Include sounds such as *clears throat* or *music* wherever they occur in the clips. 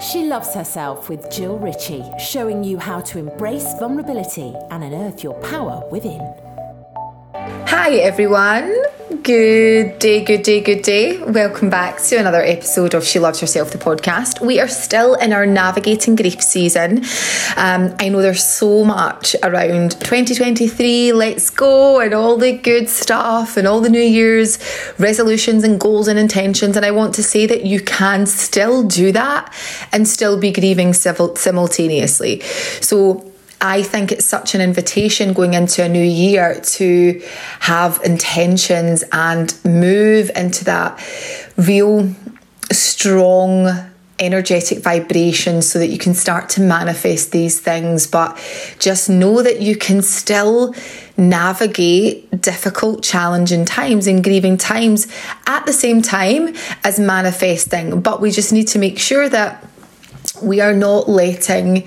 She loves herself with Jill Ritchie, showing you how to embrace vulnerability and unearth your power within. Hi, everyone. Good day, good day, good day. Welcome back to another episode of She Loves Herself, the podcast. We are still in our navigating grief season. Um, I know there's so much around 2023, let's go, and all the good stuff, and all the New Year's resolutions and goals and intentions. And I want to say that you can still do that and still be grieving simultaneously. So, I think it's such an invitation going into a new year to have intentions and move into that real strong energetic vibration so that you can start to manifest these things. But just know that you can still navigate difficult, challenging times and grieving times at the same time as manifesting. But we just need to make sure that we are not letting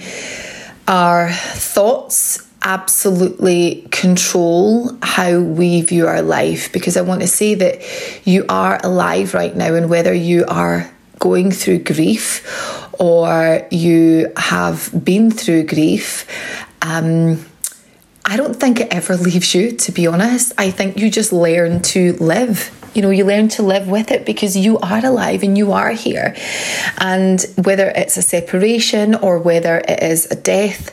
our thoughts absolutely control how we view our life because I want to say that you are alive right now, and whether you are going through grief or you have been through grief, um, I don't think it ever leaves you, to be honest. I think you just learn to live you know, you learn to live with it because you are alive and you are here. And whether it's a separation or whether it is a death,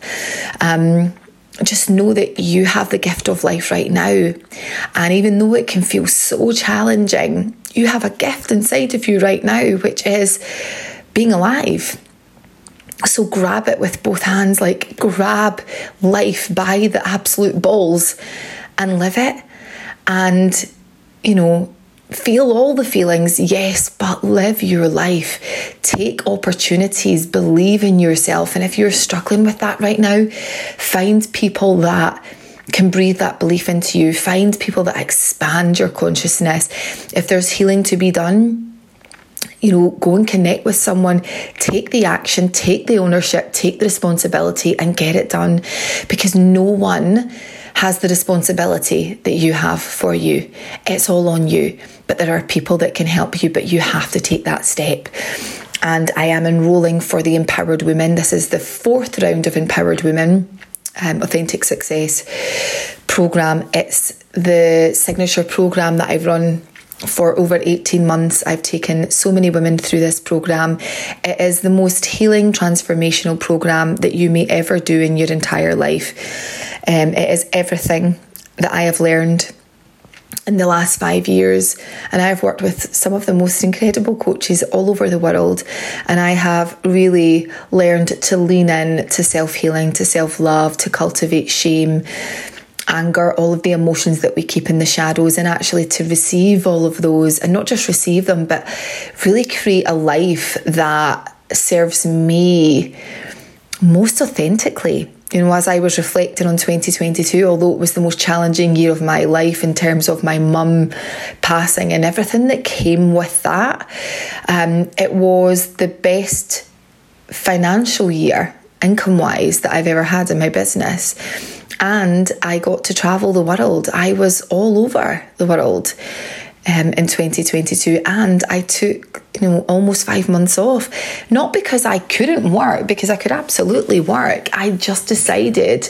um, just know that you have the gift of life right now. And even though it can feel so challenging, you have a gift inside of you right now, which is being alive. So grab it with both hands, like grab life by the absolute balls and live it. And, you know, Feel all the feelings, yes, but live your life. Take opportunities, believe in yourself. And if you're struggling with that right now, find people that can breathe that belief into you. Find people that expand your consciousness. If there's healing to be done, you know, go and connect with someone, take the action, take the ownership, take the responsibility, and get it done because no one has the responsibility that you have for you. It's all on you. But there are people that can help you, but you have to take that step. And I am enrolling for the Empowered Women. This is the fourth round of Empowered Women. Um, authentic success program. It's the signature program that I've run for over 18 months. I've taken so many women through this program. It is the most healing, transformational program that you may ever do in your entire life. Um, it is everything that I have learned in the last five years. And I've worked with some of the most incredible coaches all over the world. And I have really learned to lean in to self healing, to self love, to cultivate shame, anger, all of the emotions that we keep in the shadows, and actually to receive all of those and not just receive them, but really create a life that serves me most authentically you know, as I was reflecting on 2022, although it was the most challenging year of my life in terms of my mum passing and everything that came with that, um, it was the best financial year, income wise, that I've ever had in my business. And I got to travel the world. I was all over the world um, in 2022 and I took you know almost five months off. Not because I couldn't work because I could absolutely work. I just decided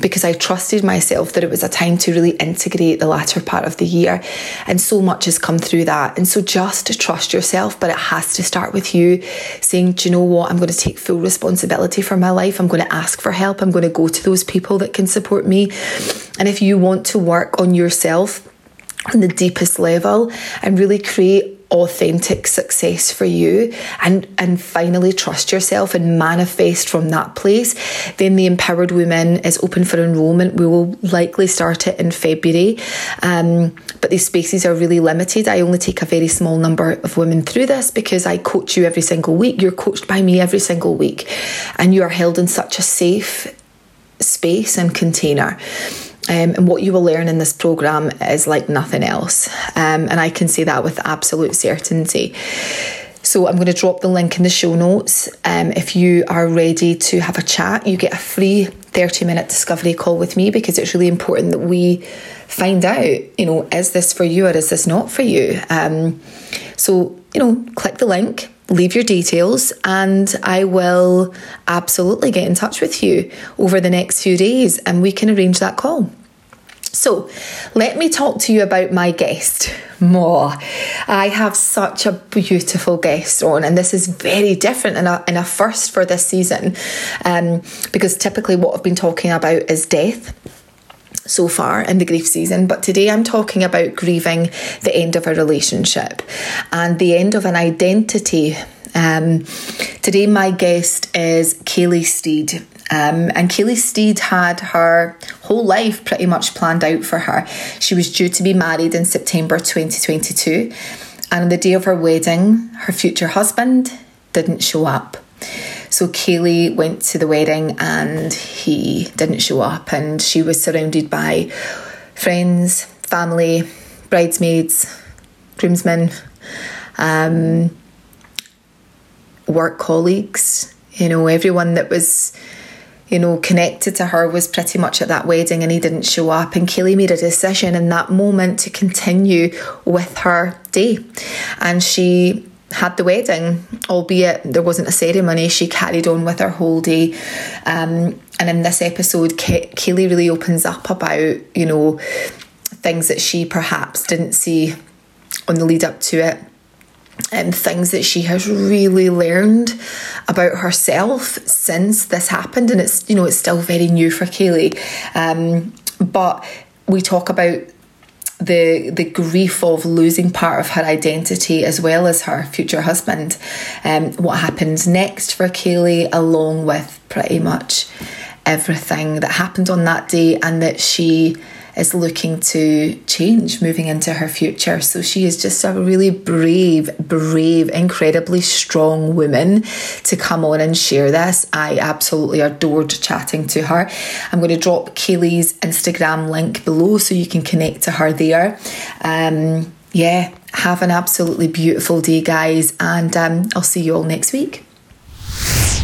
because I trusted myself that it was a time to really integrate the latter part of the year. And so much has come through that. And so just trust yourself but it has to start with you saying do you know what? I'm going to take full responsibility for my life. I'm going to ask for help. I'm going to go to those people that can support me. And if you want to work on yourself on the deepest level and really create authentic success for you and and finally trust yourself and manifest from that place then the empowered women is open for enrollment. We will likely start it in february. Um, but these spaces are really limited. I only take a very small number of women through this because i coach you every single week. You're coached by me every single week. And you are held in such a safe space and container um, and what you will learn in this program is like nothing else. Um, and I can say that with absolute certainty. So I'm going to drop the link in the show notes. Um, if you are ready to have a chat, you get a free 30 minute discovery call with me because it's really important that we find out, you know, is this for you or is this not for you? Um, so, you know, click the link leave your details and I will absolutely get in touch with you over the next few days and we can arrange that call. So, let me talk to you about my guest. More. I have such a beautiful guest on, and this is very different and a, and a first for this season um, because typically what I've been talking about is death so far in the grief season, but today I'm talking about grieving the end of a relationship and the end of an identity. Um, today, my guest is Kayley Stead. Um, and Kayley Stead had her whole life pretty much planned out for her. She was due to be married in September 2022, and on the day of her wedding, her future husband didn't show up. So Kayley went to the wedding and he didn't show up, and she was surrounded by friends, family, bridesmaids, groomsmen, um, work colleagues, you know, everyone that was you know, connected to her was pretty much at that wedding and he didn't show up. And Kayley made a decision in that moment to continue with her day. And she had the wedding, albeit there wasn't a ceremony. She carried on with her whole day. Um, and in this episode, Kay- Kayley really opens up about, you know, things that she perhaps didn't see on the lead up to it. And things that she has really learned about herself since this happened, and it's you know it's still very new for Kayley. Um, but we talk about the the grief of losing part of her identity as well as her future husband. Um, what happens next for Kayley, along with pretty much everything that happened on that day, and that she is looking to change moving into her future. So she is just a really brave, brave, incredibly strong woman to come on and share this. I absolutely adored chatting to her. I'm going to drop Kayley's Instagram link below so you can connect to her there. Um, yeah, have an absolutely beautiful day, guys, and um, I'll see you all next week.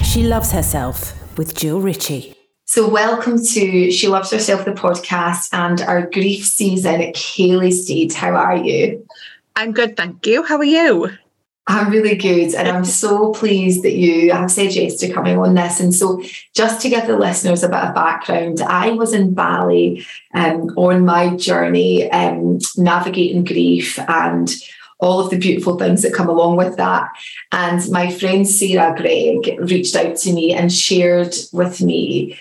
She loves herself with Jill Ritchie. So, welcome to She Loves Herself, the podcast, and our grief season. Kayley Stead, how are you? I'm good, thank you. How are you? I'm really good, and I'm so pleased that you have said yes to coming on this. And so, just to give the listeners a bit of background, I was in Bali um, on my journey, um, navigating grief and all of the beautiful things that come along with that. And my friend Sarah Gregg reached out to me and shared with me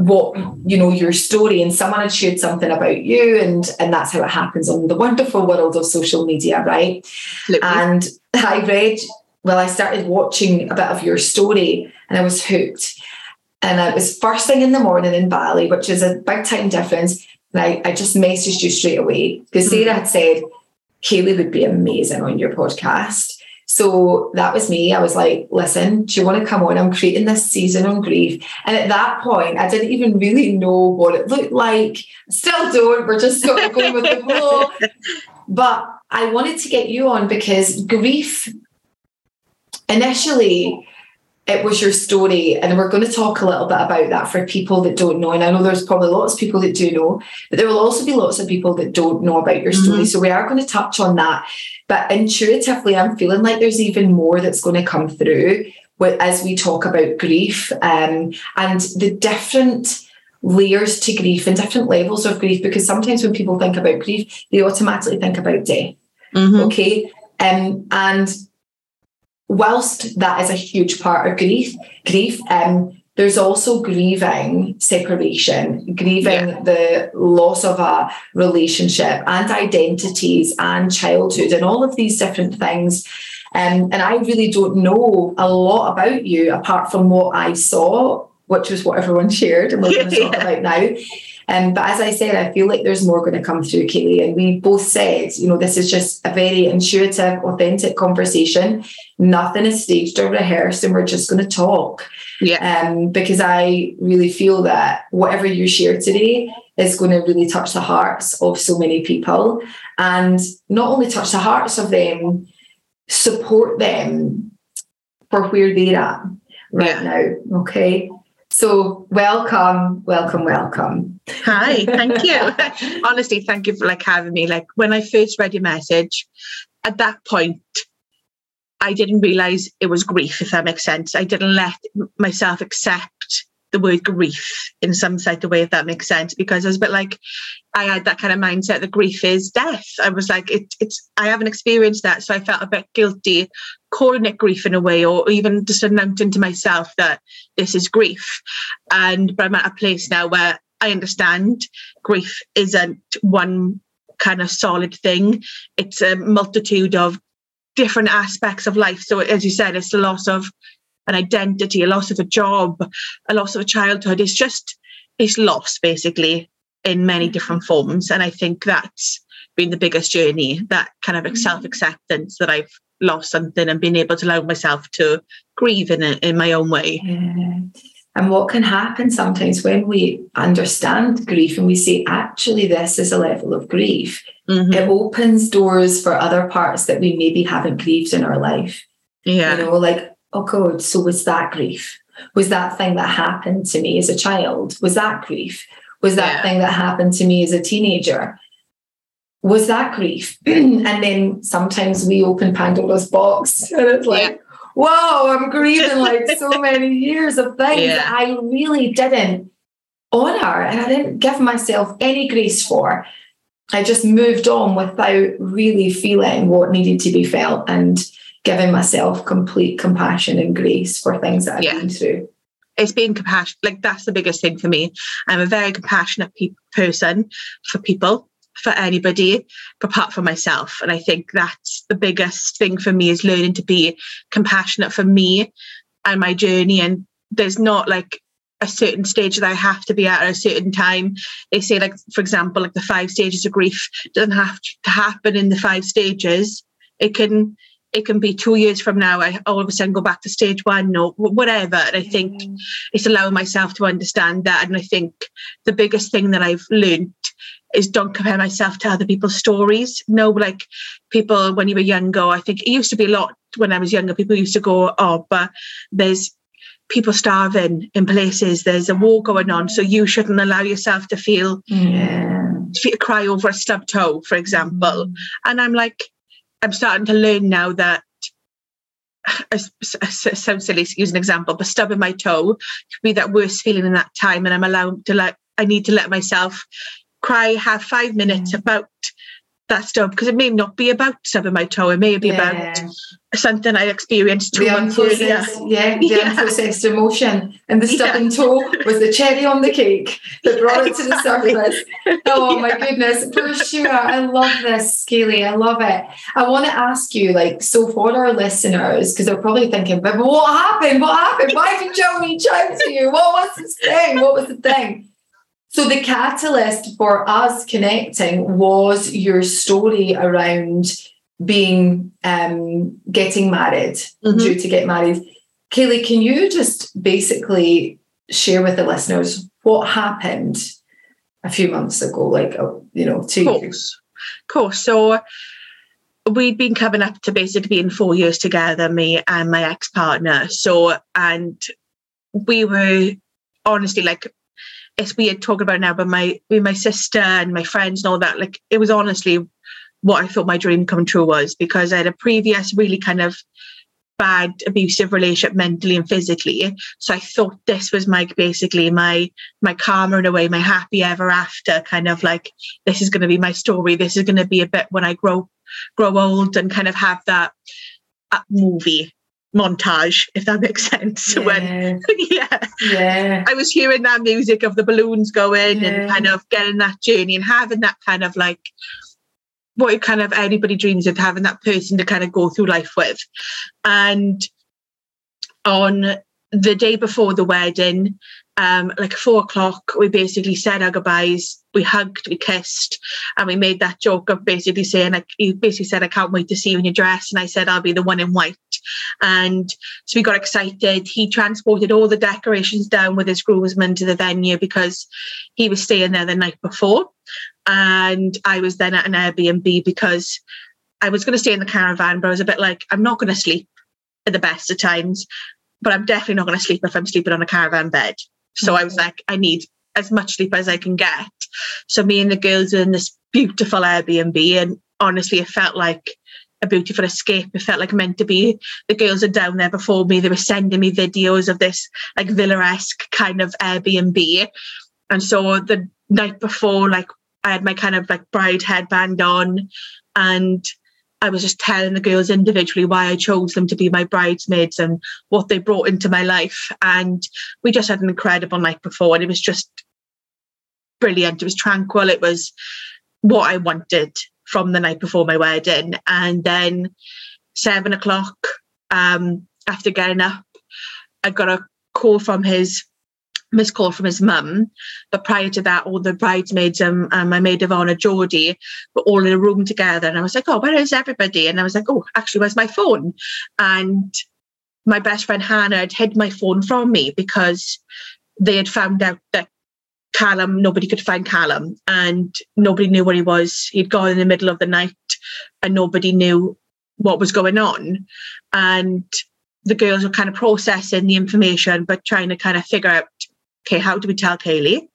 what you know your story and someone had shared something about you and and that's how it happens on the wonderful world of social media right Absolutely. and i read well i started watching a bit of your story and i was hooked and it was first thing in the morning in bali which is a big time difference and i, I just messaged you straight away because mm-hmm. sarah had said kayley would be amazing on your podcast so that was me. I was like, listen, do you want to come on? I'm creating this season on grief. And at that point, I didn't even really know what it looked like. Still don't. We're just sort of going with the flow. *laughs* But I wanted to get you on because grief initially it was your story and we're going to talk a little bit about that for people that don't know. And i know there's probably lots of people that do know but there will also be lots of people that don't know about your story. Mm-hmm. so we are going to touch on that. But intuitively i'm feeling like there's even more that's going to come through as we talk about grief. Um, and the different layers to grief and different levels of grief because sometimes when people think about grief they automatically think about death. Mm-hmm. okay? Um, and whilst that is a huge part of grief, grief, um, there's also grieving separation, grieving yeah. the loss of a relationship and identities and childhood and all of these different things. Um, and I really don't know a lot about you apart from what I saw, which was what everyone *laughs* shared and we're going to talk *laughs* yeah. about now. Um, but as I said, I feel like there's more going to come through, Kayley. And we both said, you know, this is just a very intuitive, authentic conversation. Nothing is staged or rehearsed, and we're just going to talk. Yeah. Um, because I really feel that whatever you share today is going to really touch the hearts of so many people. And not only touch the hearts of them, support them for where they're at right yeah. now. Okay. So welcome, welcome, welcome. Hi, thank you. *laughs* Honestly, thank you for like having me. Like when I first read your message, at that point, I didn't realize it was grief, if that makes sense. I didn't let myself accept the word grief in some sort of way, if that makes sense, because I was a bit like, I had that kind of mindset that grief is death. I was like, it, it's, I haven't experienced that. So I felt a bit guilty calling it grief in a way, or even just announcing to myself that this is grief. And, but I'm at a place now where I understand grief isn't one kind of solid thing. It's a multitude of different aspects of life. So as you said, it's the loss of an identity, a loss of a job, a loss of a childhood. It's just it's loss basically in many mm-hmm. different forms. And I think that's been the biggest journey, that kind of mm-hmm. self-acceptance that I've lost something and being able to allow myself to grieve in it in my own way. Yeah. And what can happen sometimes when we understand grief and we say, actually, this is a level of grief, mm-hmm. it opens doors for other parts that we maybe haven't grieved in our life. Yeah. You know, like, oh God, so was that grief? Was that thing that happened to me as a child? Was that grief? Was that yeah. thing that happened to me as a teenager? Was that grief? *clears throat* and then sometimes we open Pandora's box *laughs* and it's like, yeah. whoa, I'm grieving *laughs* like so many years of things yeah. that I really didn't honor and I didn't give myself any grace for. I just moved on without really feeling what needed to be felt. And giving myself complete compassion and grace for things that I've yeah. been through. It's being compassionate. Like that's the biggest thing for me. I'm a very compassionate pe- person for people, for anybody, apart from myself. And I think that's the biggest thing for me is learning to be compassionate for me and my journey. And there's not like a certain stage that I have to be at at a certain time. They say, like, for example, like the five stages of grief doesn't have to happen in the five stages. It can it can be two years from now i all of a sudden go back to stage one or whatever and i think mm. it's allowing myself to understand that and i think the biggest thing that i've learned is don't compare myself to other people's stories no like people when you were younger i think it used to be a lot when i was younger people used to go oh but there's people starving in places there's a war going on so you shouldn't allow yourself to feel yeah. to feel, cry over a stub toe for example mm. and i'm like I'm starting to learn now that *sighs* it sounds silly to use an example, but stubbing my toe could be that worst feeling in that time, and I'm allowed to like I need to let myself cry, have five minutes mm. about that stuff because it may not be about stubbing my toe. It may be yeah. about something I experienced two the months earlier. Yeah, the *laughs* yeah. unprocessed emotion. And the stubbing yeah. toe was the cherry on the cake that brought exactly. it to the *laughs* surface. *laughs* Oh yeah. my goodness. For sure. I love this, Kayley. I love it. I want to ask you, like, so for our listeners, because they're probably thinking, but what happened? What happened? Why did Joe reach out to you? What was this thing? What was the thing? So the catalyst for us connecting was your story around being um, getting married, mm-hmm. due to get married. Kayley, can you just basically share with the listeners what happened a few months ago, like oh, you know, two course. years? Of course. So we'd been coming up to basically being four years together, me and my ex-partner. So and we were honestly like as we had talked about now, but my with my sister and my friends and all that, like it was honestly what I thought my dream come true was because I had a previous really kind of bad abusive relationship mentally and physically. So I thought this was my basically my my karma in a way, my happy ever after kind of like this is going to be my story. This is going to be a bit when I grow grow old and kind of have that, that movie montage, if that makes *laughs* sense. Yeah. When *laughs* yeah. Yeah. I was hearing that music of the balloons going yeah. and kind of getting that journey and having that kind of like what kind of anybody dreams of having that person to kind of go through life with. And on the day before the wedding, um, like four o'clock, we basically said our goodbyes. We hugged, we kissed, and we made that joke of basically saying, like, he basically said, I can't wait to see you in your dress. And I said, I'll be the one in white. And so we got excited. He transported all the decorations down with his groomsmen to the venue because he was staying there the night before. And I was then at an Airbnb because I was going to stay in the caravan, but I was a bit like, I'm not going to sleep at the best of times, but I'm definitely not going to sleep if I'm sleeping on a caravan bed. So I was mm-hmm. like, I need as much sleep as I can get. So me and the girls are in this beautiful Airbnb, and honestly, it felt like a beautiful escape. It felt like meant to be. The girls are down there before me. They were sending me videos of this like villa-esque kind of Airbnb. And so the night before, like I had my kind of like bride headband on and I was just telling the girls individually why I chose them to be my bridesmaids and what they brought into my life. And we just had an incredible night before, and it was just brilliant. It was tranquil. It was what I wanted from the night before my wedding. And then seven o'clock, um, after getting up, I got a call from his missed call from his mum. But prior to that, all the bridesmaids and, and my maid of honour, Geordie, were all in a room together. And I was like, oh, where is everybody? And I was like, oh, actually, where's my phone? And my best friend Hannah had hid my phone from me because they had found out that Callum, nobody could find Callum and nobody knew where he was. He'd gone in the middle of the night and nobody knew what was going on. And the girls were kind of processing the information, but trying to kind of figure out okay, how do we tell Kayley?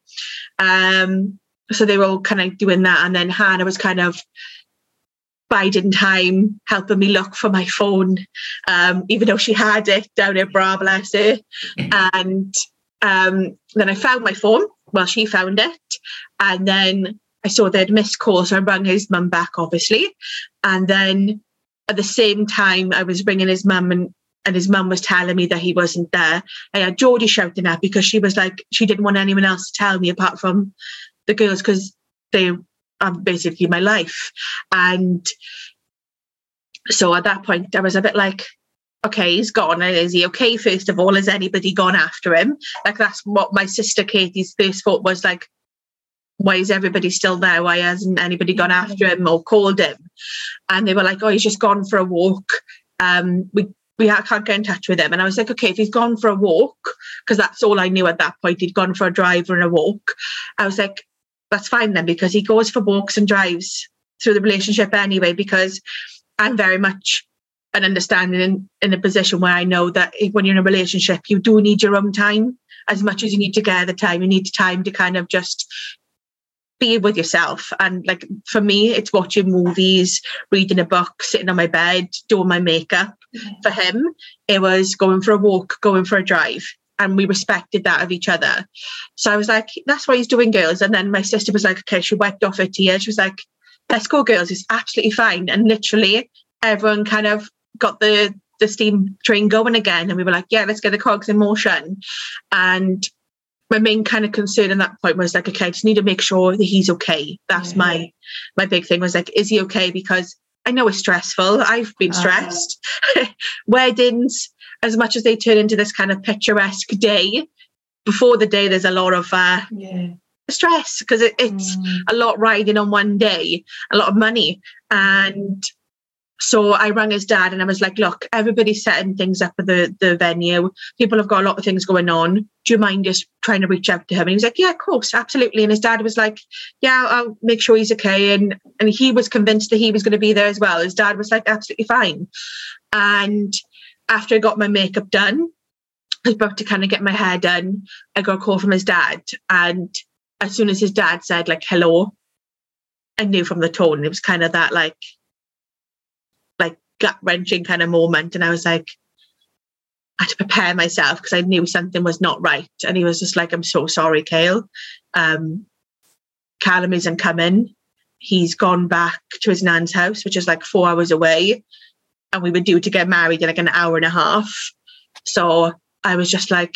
Um, so they were all kind of doing that. And then Hannah was kind of biding time, helping me look for my phone, um, even though she had it down at Bra, bless her. And um, then I found my phone. Well, she found it. And then I saw they'd missed calls. So I rang his mum back, obviously. And then at the same time, I was ringing his mum and and his mum was telling me that he wasn't there. I had Geordie shouting at because she was like, she didn't want anyone else to tell me apart from the girls because they are basically my life. And so at that point, I was a bit like, okay, he's gone. Is he okay? First of all, has anybody gone after him? Like that's what my sister Katie's first thought was like, why is everybody still there? Why hasn't anybody gone after him or called him? And they were like, oh, he's just gone for a walk. Um, we we can't get in touch with him. And I was like, okay, if he's gone for a walk, because that's all I knew at that point, he'd gone for a drive and a walk. I was like, that's fine then, because he goes for walks and drives through the relationship anyway, because I'm very much an understanding in, in a position where I know that when you're in a relationship, you do need your own time as much as you need to get the time. You need time to kind of just be with yourself. And like for me, it's watching movies, reading a book, sitting on my bed, doing my makeup. For him, it was going for a walk, going for a drive. And we respected that of each other. So I was like, that's what he's doing, girls. And then my sister was like, okay, she wiped off her tears. She was like, let's go, girls. It's absolutely fine. And literally, everyone kind of got the the steam train going again. And we were like, yeah, let's get the cogs in motion. And my main kind of concern at that point was like, okay, I just need to make sure that he's okay. That's yeah. my my big thing was like, is he okay? Because I know it's stressful. I've been uh-huh. stressed. Uh-huh. *laughs* Weddings, as much as they turn into this kind of picturesque day, before the day there's a lot of uh, yeah. stress because it, it's mm. a lot riding on one day, a lot of money, and so I rang his dad and I was like, look, everybody's setting things up at the, the venue. People have got a lot of things going on. Do you mind just trying to reach out to him? And he was like, yeah, of course, absolutely. And his dad was like, yeah, I'll make sure he's okay. And, and he was convinced that he was going to be there as well. His dad was like, absolutely fine. And after I got my makeup done, I was about to kind of get my hair done. I got a call from his dad. And as soon as his dad said like, hello, I knew from the tone, it was kind of that like, gut wrenching kind of moment. And I was like, I had to prepare myself because I knew something was not right. And he was just like, I'm so sorry, Kale. Um, Callum isn't coming. He's gone back to his nan's house, which is like four hours away. And we were due to get married in like an hour and a half. So I was just like,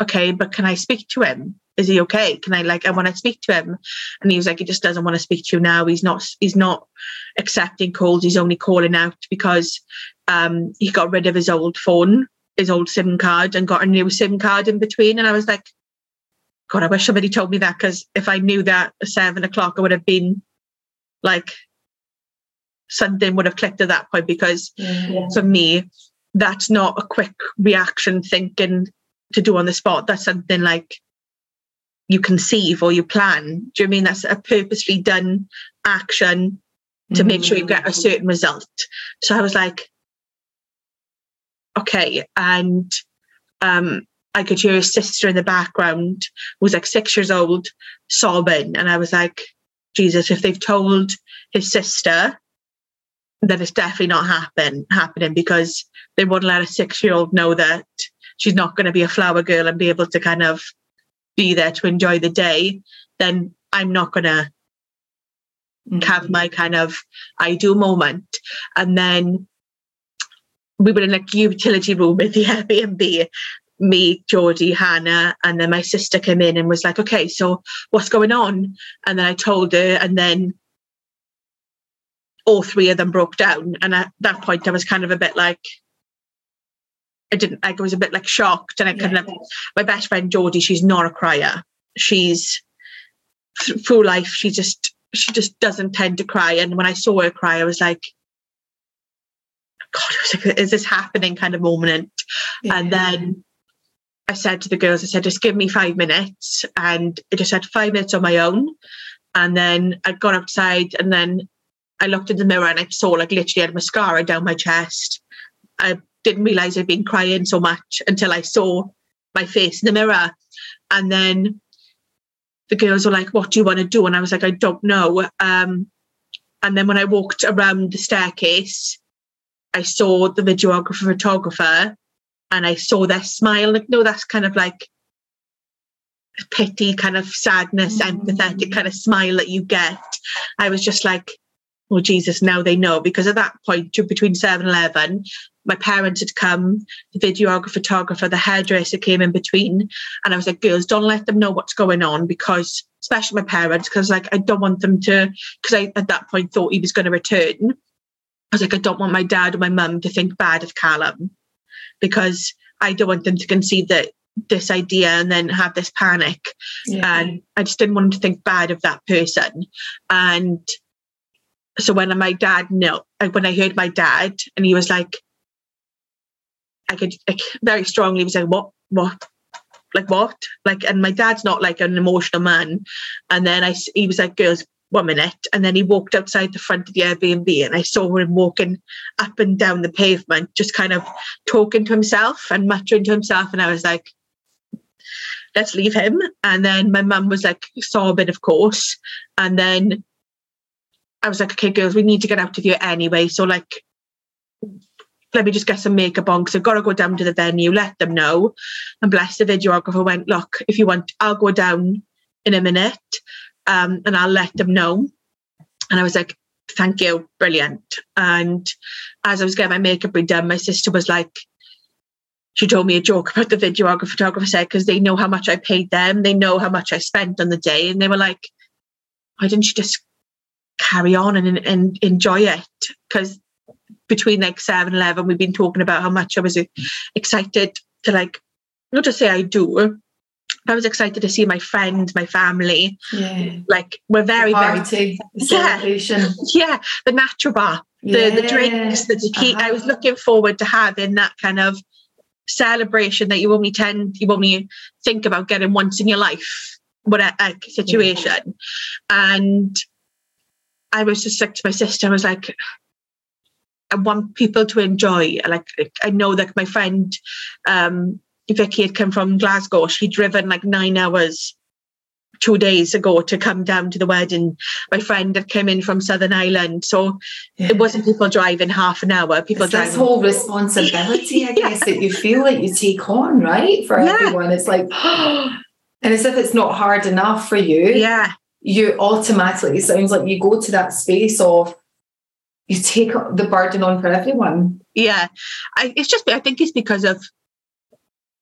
okay, but can I speak to him? Is he okay? Can I like I want to speak to him? And he was like, he just doesn't want to speak to you now. He's not he's not accepting calls. He's only calling out because um he got rid of his old phone, his old SIM card, and got a new SIM card in between. And I was like, God, I wish somebody told me that because if I knew that at seven o'clock, I would have been like something would have clicked at that point because yeah. for me, that's not a quick reaction thinking to do on the spot. That's something like you conceive or you plan. Do you mean that's a purposely done action to mm-hmm. make sure you get a certain result? So I was like, okay. And um, I could hear his sister in the background was like six years old sobbing. And I was like, Jesus, if they've told his sister then it's definitely not happen happening because they wouldn't let a six year old know that she's not going to be a flower girl and be able to kind of be there to enjoy the day, then I'm not going to mm-hmm. have my kind of I do moment. And then we were in a utility room with the *laughs* Airbnb, me, Geordie, Hannah, and then my sister came in and was like, okay, so what's going on? And then I told her, and then all three of them broke down. And at that point, I was kind of a bit like, I didn't, like, I was a bit like shocked. And I kind yeah. of, my best friend Geordie, she's not a crier. She's through life, she just, she just doesn't tend to cry. And when I saw her cry, I was like, God, was like, is this happening kind of moment? Yeah. And then I said to the girls, I said, just give me five minutes. And I just had five minutes on my own. And then I'd gone outside and then I looked in the mirror and I saw like literally had mascara down my chest. I didn't realize I'd been crying so much until I saw my face in the mirror. And then the girls were like, What do you want to do? And I was like, I don't know. Um, and then when I walked around the staircase, I saw the videographer photographer and I saw their smile. Like, no, that's kind of like pity, kind of sadness, mm-hmm. empathetic kind of smile that you get. I was just like, oh Jesus, now they know. Because at that point, between 7 11, my parents had come, the videographer, photographer, the hairdresser came in between. And I was like, girls, don't let them know what's going on because, especially my parents, because like I don't want them to, because I at that point thought he was going to return. I was like, I don't want my dad or my mum to think bad of Callum because I don't want them to conceive that this idea and then have this panic. Yeah. And I just didn't want them to think bad of that person. And so when my dad no when I heard my dad and he was like I could like, very strongly was like what what like what? Like and my dad's not like an emotional man. And then I he was like girls one minute. And then he walked outside the front of the Airbnb and I saw him walking up and down the pavement just kind of talking to himself and muttering to himself. And I was like let's leave him. And then my mum was like sobbing, of course. And then I was like, okay, girls, we need to get out of here anyway. So like, let me just get some makeup on because I've got to go down to the venue, let them know. And bless the videographer went, look, if you want, I'll go down in a minute um, and I'll let them know. And I was like, thank you, brilliant. And as I was getting my makeup redone, my sister was like, she told me a joke about the videographer photographer said because they know how much I paid them, they know how much I spent on the day, and they were like, why didn't you just carry on and, and enjoy it because between like 7 11 we've been talking about how much i was excited to like not to say i do I was excited to see my friends, my family. Yeah. Like we're very, the party, very celebration. Yeah, *laughs* yeah. The natural bar, the, yeah. the drinks, the tequila. Uh-huh. I was looking forward to having that kind of celebration that you only tend you only think about getting once in your life, whatever situation. Yeah. And I was just like to my sister, I was like, I want people to enjoy. Like, I know that my friend um, Vicky had come from Glasgow. She'd driven like nine hours two days ago to come down to the wedding. My friend had come in from Southern Ireland. So yeah. it wasn't people driving half an hour, people it's driving. This whole responsibility, I guess, that you feel like you take on, right? For yeah. everyone. It's like, *gasps* and as if it's not hard enough for you. Yeah you automatically, it sounds like you go to that space of you take the burden on for everyone. Yeah. I, it's just, I think it's because of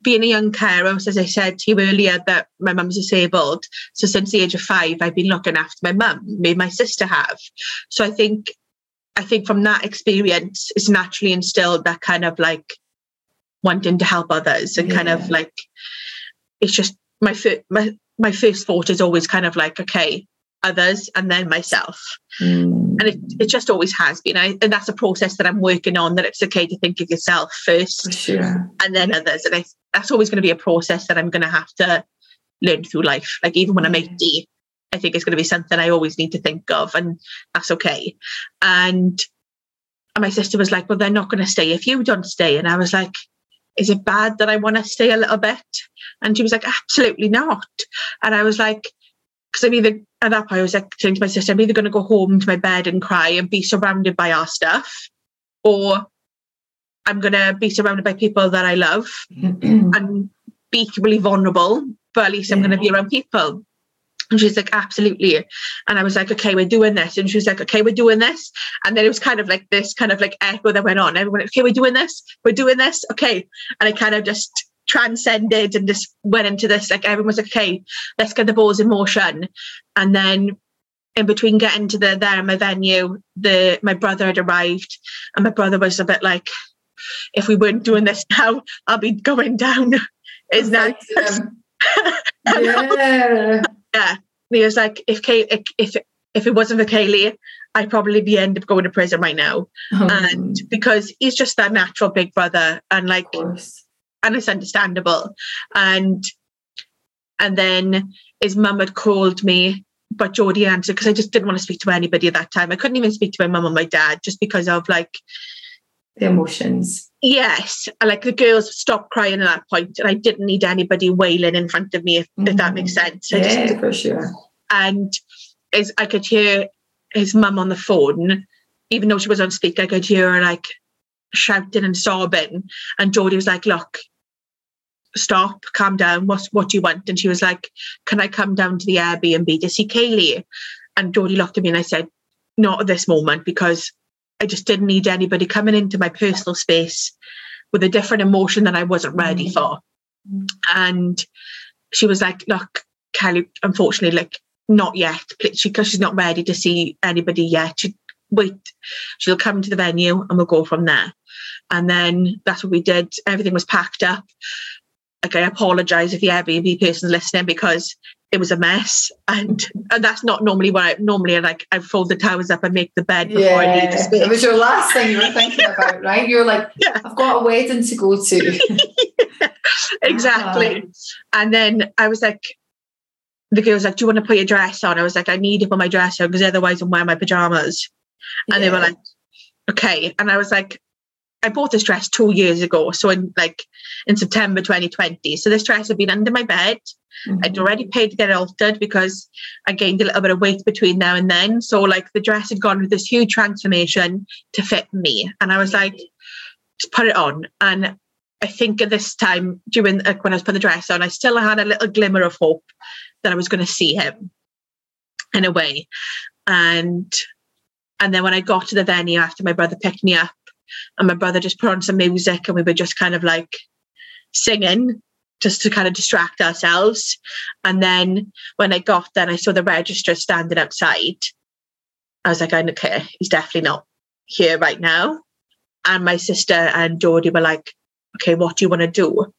being a young carer, as I said to you earlier, that my mum's disabled. So since the age of five, I've been looking after my mum. Me and my sister have. So I think, I think from that experience, it's naturally instilled that kind of like wanting to help others and yeah. kind of like, it's just my my my first thought is always kind of like, okay, others and then myself. Mm. And it, it just always has been. I, and that's a process that I'm working on that it's okay to think of yourself first sure. and then others. And I, that's always going to be a process that I'm going to have to learn through life. Like even when I'm 80, I think it's going to be something I always need to think of, and that's okay. And, and my sister was like, Well, they're not going to stay if you don't stay. And I was like, Is it bad that I want to stay a little bit? And she was like, absolutely not. And I was like, because I'm either at that point I was like saying to my sister, I'm either going to go home to my bed and cry and be surrounded by our stuff, or I'm going to be surrounded by people that I love mm-hmm. and be equally vulnerable, but at least I'm going to be around people. And she's like, absolutely. And I was like, okay, we're doing this. And she was like, okay, we're doing this. And then it was kind of like this kind of like echo that went on. Everyone, okay, we're doing this. We're doing this. Okay. And I kind of just transcended and just went into this. Like everyone was like, okay, let's get the balls in motion. And then in between getting to the there in my venue, the my brother had arrived, and my brother was a bit like, if we weren't doing this *laughs* now, I'll be going down. *laughs* Is that *laughs* yeah. yeah. He was like, if Kay, if if it wasn't for Kayley, I'd probably be end up going to prison right now. Um, And because he's just that natural big brother, and like. And it's understandable. And and then his mum had called me, but Jodie answered because I just didn't want to speak to anybody at that time. I couldn't even speak to my mum or my dad just because of like The emotions. yes, like the girls stopped crying at that point, and I didn't need anybody wailing in front of me if, if that makes mm-hmm. sense. I just Yeah, for sure. and is I could hear his mum on the phone, even though she was on speaker, I could hear her like shouting and sobbing. And Jodie was like, Look, stop, calm down, what's what do you want? And she was like, Can I come down to the Airbnb to see Kayley? And Jodie looked at me and I said, Not at this moment, because I just didn't need anybody coming into my personal space with a different emotion that I wasn't ready Mm. for. And she was like, Look, Kelly, unfortunately, like not yet, because she's not ready to see anybody yet. She wait, she'll come to the venue and we'll go from there. And then that's what we did. Everything was packed up. Like I apologize if the Airbnb person's listening because it was a mess. And and that's not normally what I normally like I fold the towels up and make the bed before I leave the space. It was your last thing you were thinking about, *laughs* right? You're like, Yeah. I've got a wedding to go to. *laughs* exactly. Um, and then I was like, the girl was like, Do you want to put your dress on? I was like, I need to put my dress on because otherwise I'm wearing my pajamas. And they were like, Okay. And I was like, I bought this dress two years ago. So in like in September 2020. So this dress had been under my bed. I'd Mhm. already paid to get it altered because I gained a little bit of weight between now and then. So like the dress had gone with this huge transformation to fit me. And I was like, just put it on. And I think at this time, during like, when I was putting the dress on, I still had a little glimmer of hope that I was going to see him in a way. And and then when I got to the venue after my brother picked me up, and my brother just put on some music, and we were just kind of like singing just to kind of distract ourselves. And then when I got there, I saw the register standing outside. I was like, I don't care. He's definitely not here right now. And my sister and Jodie were like, okay, what do you want to do?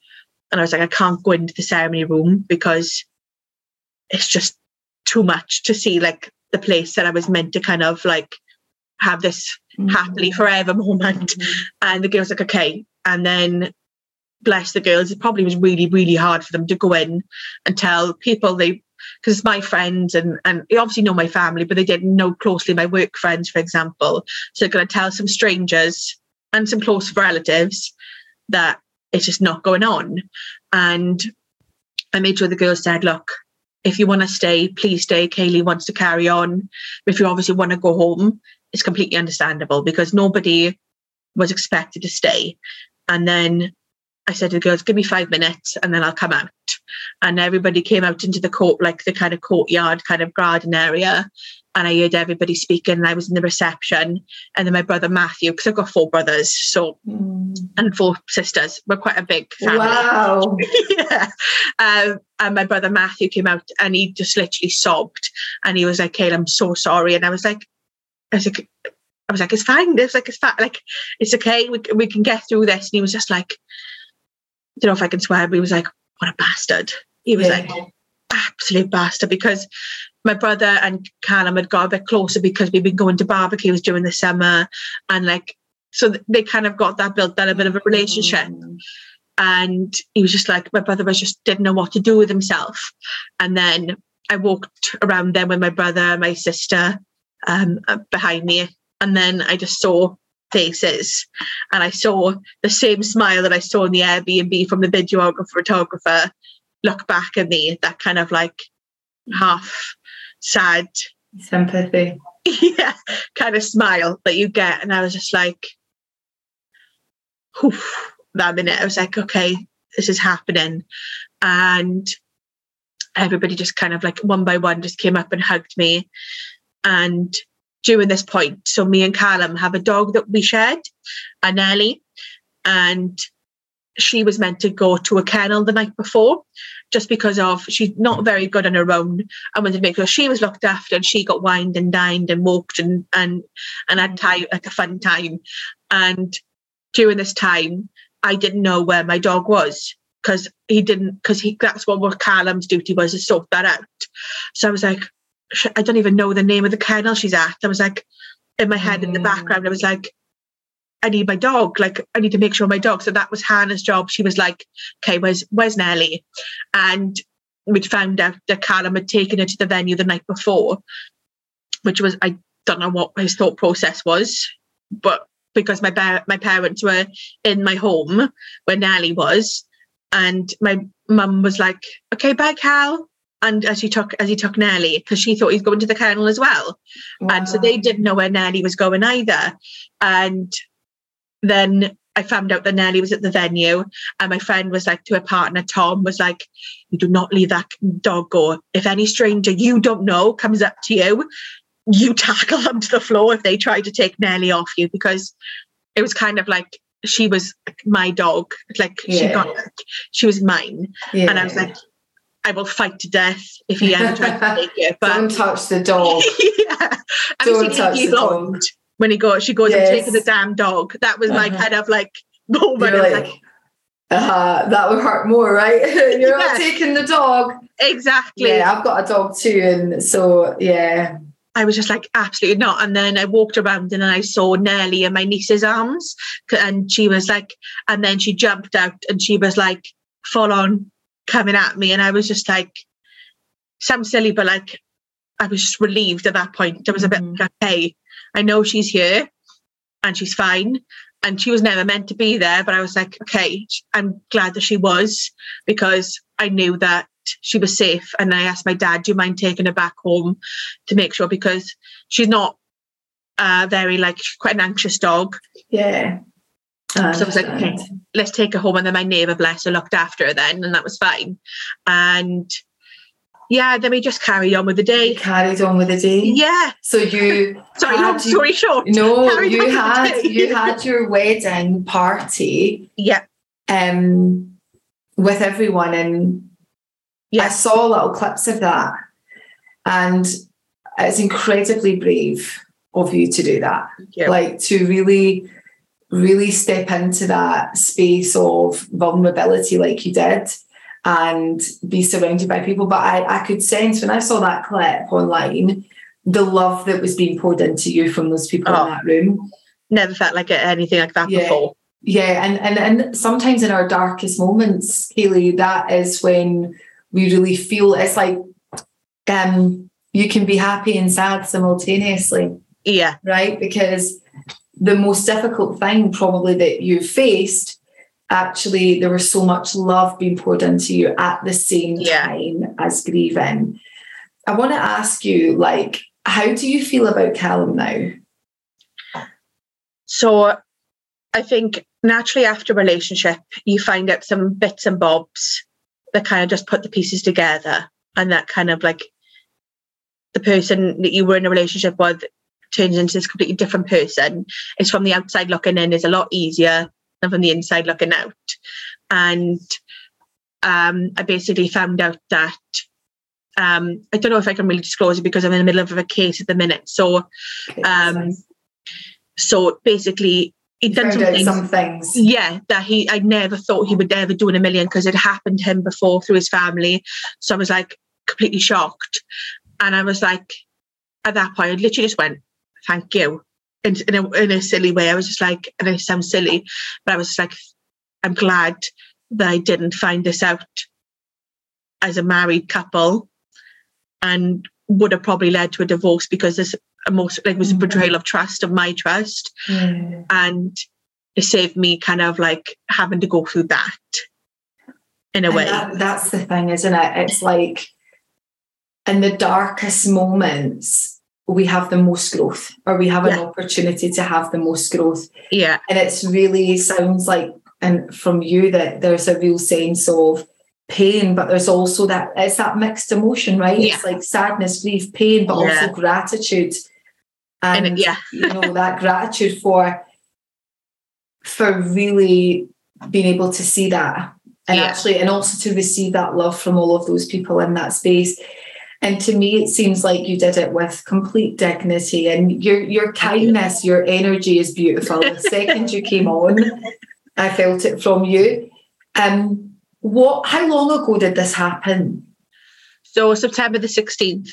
And I was like, I can't go into the ceremony room because it's just too much to see like the place that I was meant to kind of like have this happily forever moment. *laughs* Mhm. And the girls like, okay. And then bless the girls, it probably was really, really hard for them to go in and tell people they because it's my friends and and they obviously know my family, but they didn't know closely my work friends, for example. So they're gonna tell some strangers and some close relatives that it's just not going on. And I made sure the girls said, look, if you want to stay, please stay. Kayley wants to carry on. If you obviously want to go home, it's completely understandable because nobody was expected to stay. And then I said to the girls, give me five minutes and then I'll come out. And everybody came out into the court, like the kind of courtyard, kind of garden area. And I heard everybody speaking. And I was in the reception. And then my brother Matthew, because I've got four brothers, so Mm. and four sisters. We're quite a big family. Wow. *laughs* yeah. Um, and my brother Matthew came out and he just literally sobbed. And he was like, Kayla, I'm so sorry. And I was like, I was like, I was like, it's fine. It's like, it's fine. Like, it's okay. We, we can get through this. And he was just like, I don't know if I can swear, but he was like, what a bastard. He was Yeah. like, absolute bastard because my brother and Callum had got a bit closer because we'd been going to barbecues during the summer and like so they kind of got that built that a bit of a relationship Mm. and he was just like my brother was just didn't know what to do with himself and then I walked around then with my brother my sister um, behind me. And then I just saw faces. And I saw the same smile that I saw in the Airbnb from the videographer photographer look back at me that kind of like half sad sympathy. *laughs* Yeah kind of smile that you get. And i was just like whew, that minute. I was like okay this is happening. And everybody just kind of like one by one just came up and hugged me and during this point so me and callum have a dog that we shared a nelly and she was meant to go to a kennel the night before just because of she's not very good on her own. And wanted to make sure she was looked after and she got wined and dined and walked and and and had time like a fun time. And during this time I didn't know where my dog was because he didn't because he that's what, what Callum's duty was to sort that out. So I was like I don't even know the name of the kennel she's at I was like in my head in the mm. background I was like I need my dog. Like I need to make sure my dog. So that was Hannah's job. She was like, okay, where's where's Nelly? And we'd found out that Callum had taken her to the venue the night before, which was I don't know what his thought process was, but because my ba- my parents were in my home where Nelly was, and my mum was like, okay, bye, Cal. And as he took as he took Nelly, because she thought he's going to the kennel as well. Wow. And so they didn't know where Nelly was going either. And then I found out that Nelly was at the venue, and my friend was like to her partner, Tom, was like, You do not leave that dog go. If any stranger you don't know comes up to you, you tackle them to the floor if they try to take Nelly off you, because it was kind of like she was my dog. Like yeah. she got, she was mine. Yeah. And I was like, I will fight to death if he ever tries to take it. But don't touch the dog. *laughs* yeah. Don't touch the dog when he goes, she goes, yes. I'm taking the damn dog. That was uh-huh. kind of like *laughs* moment. Like, like uh, that would hurt more, right? *laughs* You're not taking the dog. Exactly. Yeah, I've got a dog too. And so, yeah. I was just like, absolutely not. And then I walked around and I saw Nelly in my niece's arms. And she was like, and then she jumped out and she was like, full on coming at me. And I was just like, sounds silly, but like, I was just relieved at that point. I was a bit mm-hmm. like, okay, I know she's here and she's fine. And she was never meant to be there, but I was like, okay, I'm glad that she was because I knew that she was safe. And I asked my dad, do you mind taking her back home to make sure? Because she's not uh, very like quite an anxious dog. Yeah. So I was like, okay, let's take her home. And then my neighbour, bless her, looked after her then, and that was fine. And yeah, then we just carried on with the day. Carried on with the day. Yeah. So you *laughs* sorry, long story short. No, you had you *laughs* had your wedding party. Yeah. Um, with everyone, and yeah. I saw little clips of that, and it's incredibly brave of you to do that. Like to really, really step into that space of vulnerability, like you did and be surrounded by people. But I, I could sense when I saw that clip online the love that was being poured into you from those people oh, in that room. Never felt like anything like that yeah. before. Yeah, and, and and sometimes in our darkest moments, Kayley, that is when we really feel it's like um you can be happy and sad simultaneously. Yeah. Right? Because the most difficult thing probably that you faced actually there was so much love being poured into you at the same yeah. time as grieving. I want to ask you, like, how do you feel about Callum now? So I think naturally after a relationship, you find out some bits and bobs that kind of just put the pieces together and that kind of like the person that you were in a relationship with turns into this completely different person. It's from the outside looking in is a lot easier than from the inside looking out. And um, I basically found out that um, I don't know if I can really disclose it because I'm in the middle of a case at the minute. So, um, so basically, he done some things, some things, Yeah, that he I never thought he would ever do in a million because it happened to him before through his family. So I was like completely shocked, and I was like, at that point, I literally just went, "Thank you." in, in, a, in a silly way. I was just like, and it sounds silly, but I was just like, I'm glad that I didn't find this out as a married couple and would have probably led to a divorce because this most like was a mm. betrayal of trust of my trust and it saved me kind of like having to go through that in a and way that, that's the thing isn't it it's like in the darkest moments, we have the most growth, or we have an opportunity to have the most growth. Yeah. And it's really sounds like, and from you, that there's a real sense of pain, but there's also that it's that mixed emotion, right? Yeah. It's like sadness, grief, pain, but Yeah. also gratitude. And, And yeah. you know, *laughs* that gratitude for for really being able to see that and Yeah. actually and also to receive that love from all of those people in that space. And to me, it seems like you did it with complete dignity and your your kindness, your energy is beautiful. The second you came on, I felt it from you. Um, what? How long ago did this happen? So September the 16th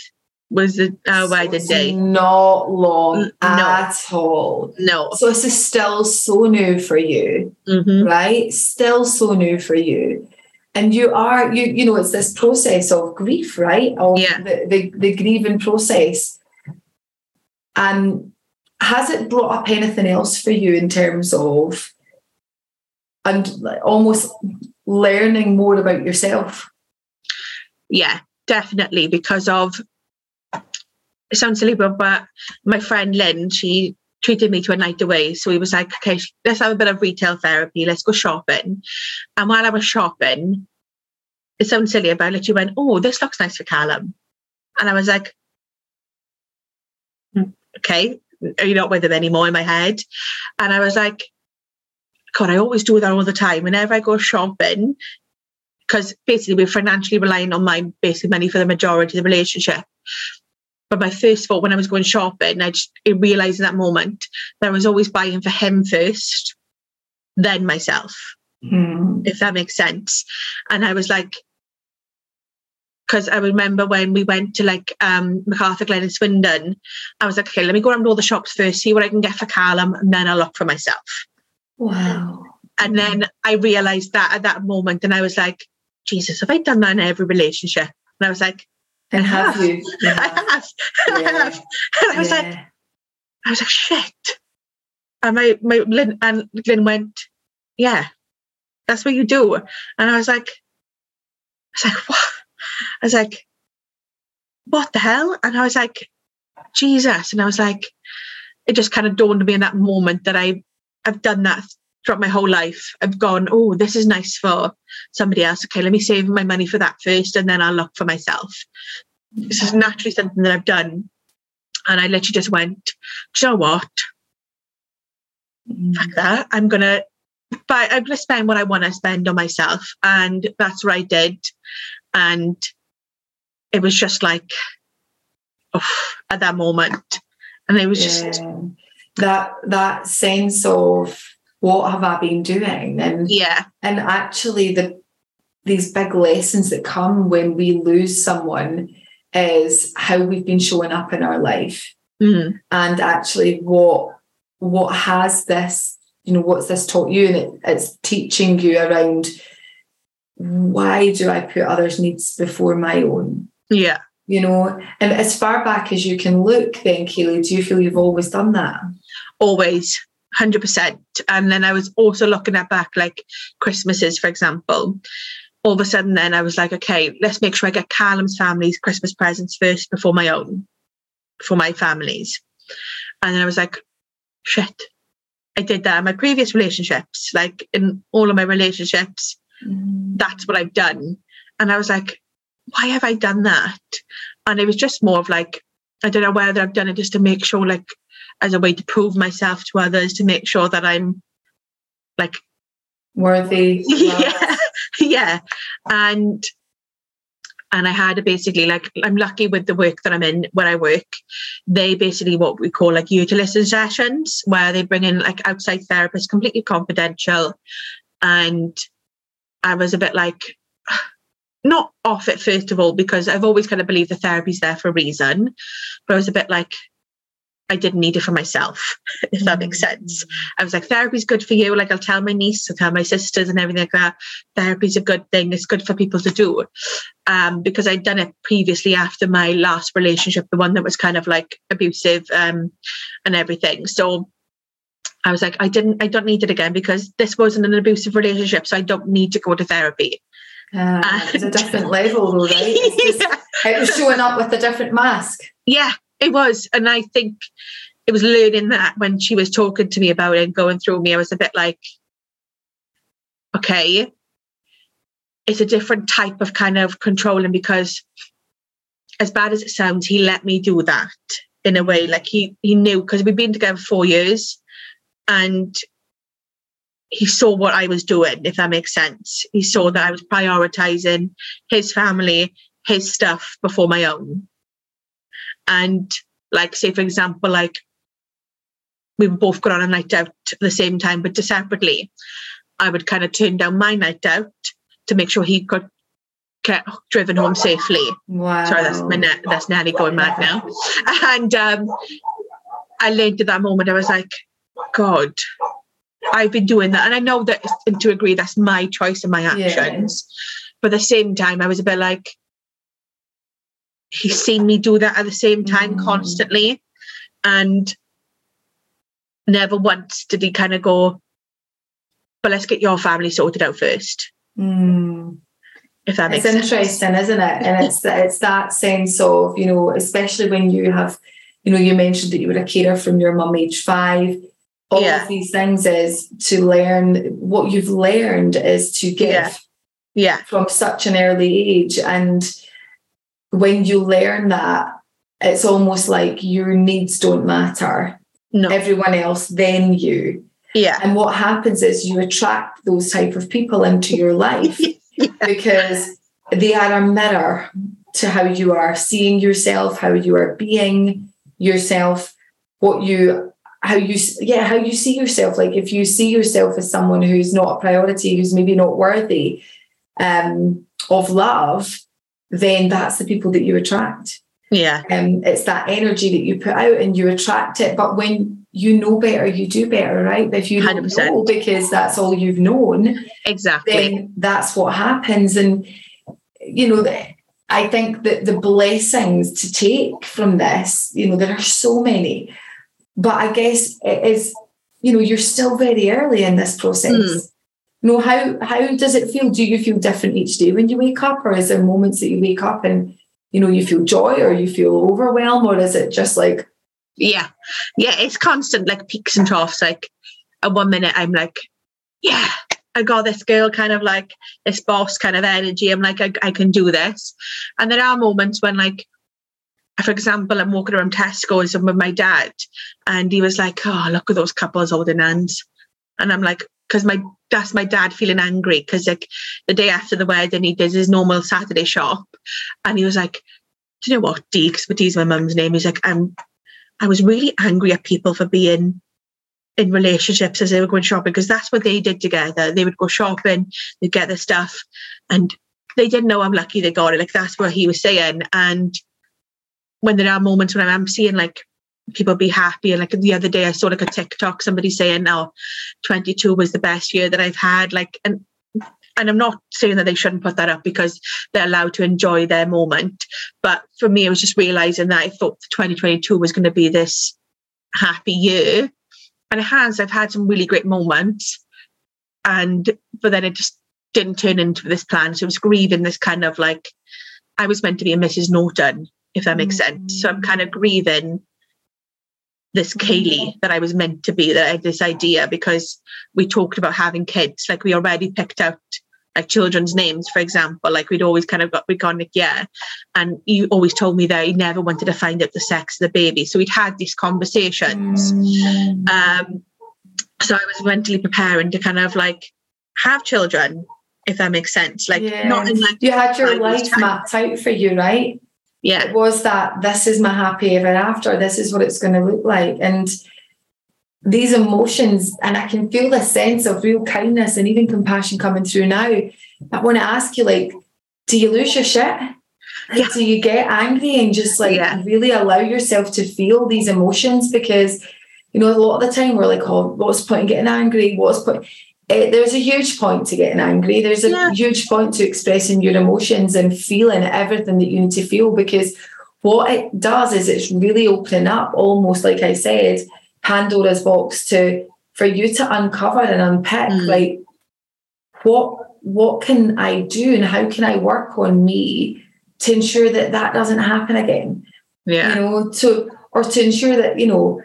was the uh, So wedding it's day. Not long N- no. at all. No. So this is still so new for you, hmm right? Still so new for you. And you are, you, you know, it's this process of grief, right? Of Yeah. the, the, the grieving process. And has it brought up anything else for you in terms of and almost learning more about yourself? Yeah, definitely. Because of, it sounds silly, but, but my friend Lynn, she treated me to a night away. So he was like, okay, let's have a bit of retail therapy. Let's go shopping. And while I was shopping, it sounds silly, but I literally went, oh, this looks nice for Callum. And I was like, "Hmm, okay, are you not with him anymore in my head? And I was like, God, I always do that all the time. Whenever I go shopping, because basically we're financially relying on my basic money for the majority of the relationship. But my first thought when I was going shopping, I just realized in that moment that I was always buying for him first, then myself Hmm. if that makes sense. And I was like, because I remember when we went to like um McArthurGlen in Swindon, I was like, okay, let me go around all the shops first, see what I can get for Callum, and then I'll look for myself. Wow. And then I realized that at that moment, and I was like, Jesus, have I done that in every relationship? And I was like, And have you? You I have. have. *laughs* *laughs* I Yeah. have. And I was like, I was like, shit. And my, my Lynn, and Lynn went, yeah, that's what you do. And I was like, I was like, *laughs* what? I was like, what the hell? And I was like, Jesus. And I was like, it just kind of dawned on me in that moment that I, I've done that throughout my whole life. I've gone, oh, this is nice for somebody else. Okay, let me save my money for that first, and then I'll look for myself. This is naturally something that I've done. And I literally just went, you know what? Fuck that. I'm gonna but I'm gonna spend what I want to spend on myself. And that's what I did. And it was just like oh, at that moment. And it was just that that sense of what have I been doing? And yeah, and actually the these big lessons that come when we lose someone is how we've been showing up in our life. Mm, and actually what what has this you know what's this taught you? And it, it's teaching you around why do I put others' needs before my own? Yeah. you know and as far back as you can look then Kayley do you feel you've always done that? Always. Hundred percent. And then I was also looking at back like Christmases, for example. All of a sudden then I was like, okay, let's make sure I get Callum's family's Christmas presents first before my own, for my family's. And then I was like, shit. I did that in my previous relationships, like in all of my relationships, mm. that's what I've done. And I was like, why have I done that? And it was just more of like, I don't know whether I've done it just to make sure, like, as a way to prove myself to others, to make sure that I'm like, worthy *laughs* yeah, yeah. And and I had a basically like I'm lucky with the work that I'm in where I work. They basically what we call like utility sessions where they bring in like outside therapists, completely confidential. And I was a bit like *sighs* not off it first of all because I've always kind of believed the therapy's there for a reason, but I was a bit like I didn't need it for myself, *laughs* if that makes sense. I was like, therapy's good for you. Like I'll tell my niece, I'll tell my sisters and everything like that. Therapy's a good thing. It's good for people to do. Um, because I'd done it previously after my last relationship, the one that was kind of like abusive um and everything. So I was like, I didn't I don't need it again because this wasn't an abusive relationship. So I don't need to go to therapy. Uh, it's a different level, though, right? It's *laughs* just, yeah. It was showing up with a different mask. Yeah, it was. And I think it was learning that when she was talking to me about it and going through me, I was a bit like, okay, it's a different type of kind of controlling because as bad as it sounds, he let me do that in a way. Like he he knew because we've been together four years and he saw what I was doing, if that makes sense. He saw that I was prioritizing his family, his stuff before my own. And like say for example, like we both going on a night out at the same time, but separately. I would kind of turn down my night out to make sure he could get driven home safely. Wow. Sorry, that's my that's Nanny going mad now. *laughs* And um, I learned at that moment, I was like, God, I've been doing that. And I know that to agree, that's my choice and my actions. Yeah. But at the same time, I was a bit like, he's seen me do that at the same time mm. constantly. And never once did he kind of go, but let's get your family sorted out first. Mm. If that makes it's sense. interesting, isn't it? And it's it's that sense of you know, especially when you have, you know, you mentioned that you were a carer from your mum age five. All yeah. of these things is to learn what you've learned is to give. Yeah. yeah. From such an early age, and when you learn that, it's almost like your needs don't matter. No. Everyone else, then you. Yeah. And what happens is you attract those type of people into your life *laughs* yeah. because they are a mirror to how you are seeing yourself, how you are being yourself, what you how you yeah, how you see yourself. Like if you see yourself as someone who's not a priority, who's maybe not worthy um, of love, then that's the people that you attract. Yeah. And um, it's that energy that you put out and you attract it. But when you know better, you do better, right? If you don't 100%. know because that's all you've known, exactly, then that's what happens. And you know, I think that the blessings to take from this, you know, there are so many, but I guess it is, you know, you're still very early in this process. Mm. You know, how how does it feel? Do you feel different each day when you wake up, or is there moments that you wake up and you know you feel joy, or you feel overwhelmed, or is it just like yeah. Yeah it's constant like peaks and troughs like at one minute i'm like yeah i got this girl kind of like this boss kind of energy. I'm like I, I can do this. And there are moments when like for example i'm walking around tesco's with my dad and he was like oh look at those couples holding hands. And i'm like because my that's my dad feeling angry because like the day after the wedding he does his normal saturday shop and he was like do you know what Dee because Dee's my mum's name he's like I'm I was really angry at people for being in relationships as they were going shopping because that's what they did together. They would go shopping, they'd get their stuff, and they didn't know I'm lucky they got it. Like that's what he was saying. And when there are moments when I'm seeing like people be happy, and like the other day I saw like a TikTok, somebody saying, "Oh, 22 was the best year that I've had." Like, and and I'm not saying that they shouldn't put that up because they're allowed to enjoy their moment. But for me, it was just realizing that I thought 2022 was going to be this happy year. And it has. I've had some really great moments. And but then it just didn't turn into this plan. So it was grieving this kind of like I was meant to be a Mrs. Norton, if that makes mm-hmm. sense. So I'm kind of grieving this Kayley that I was meant to be, that I had this idea because we talked about having kids. Like we already picked out like children's names, for example. Like we'd always kind of got we'd gone like, yeah. And you always told me that you never wanted to find out the sex of the baby. So we'd had these conversations. Mm. Um, so I was mentally preparing to kind of like have children, if that makes sense. Like yeah. not in like you had your life mapped out for you, right? Yeah. It was that this is my happy ever after, this is what it's going to look like. And these emotions, and I can feel the sense of real kindness and even compassion coming through now. I want to ask you, like, do you lose your shit? yeah. Do you get angry and just like yeah. really allow yourself to feel these emotions? Because, you know, a lot of the time we're like, oh, what's the point in getting angry? What's point? It, there's a huge point to getting angry. There's a yeah. huge point to expressing your emotions and feeling everything that you need to feel because what it does is it's really opening up, almost like I said, Pandora's box to for you to uncover and unpick mm. like what what can I do and how can I work on me to ensure that that doesn't happen again? Yeah. You know, to or to ensure that you know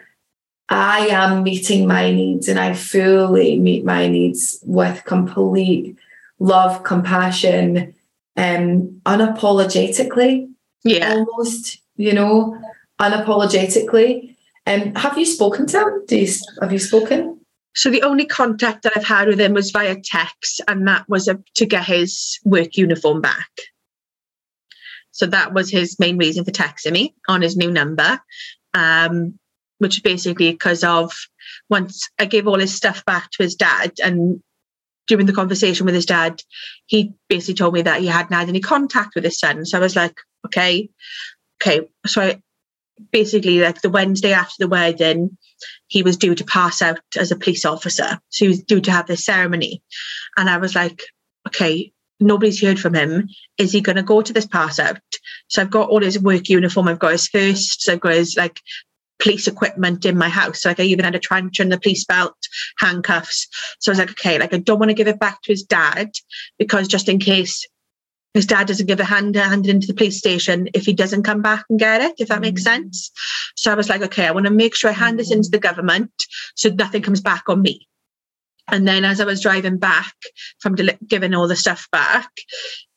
I am meeting my needs and I fully meet my needs with complete love, compassion, um, unapologetically. Yeah. Almost, you know, unapologetically. Um, have you spoken to him? Do you, have you spoken? So the only contact that I've had with him was via text, and that was a, to get his work uniform back. So that was his main reason for texting me on his new number, um, which is basically because of once I gave all his stuff back to his dad, and during the conversation with his dad, he basically told me that he hadn't had any contact with his son. So I was like, okay, okay. So I, basically, like the Wednesday after the wedding, he was due to pass out as a police officer. So he was due to have this ceremony. And I was like, okay, nobody's heard from him. Is he going to go to this pass out? So I've got all his work uniform. I've got his first. So I've got his like police equipment in my house. So like I even had a truncheon, the police belt, handcuffs. So I was like, okay, like I don't want to give it back to his dad because just in case his dad doesn't give a hand hand it into the police station if he doesn't come back and get it, if that makes sense. So I was like, okay, I want to make sure I hand this into the government so nothing comes back on me. And then as I was driving back from deli- giving all the stuff back,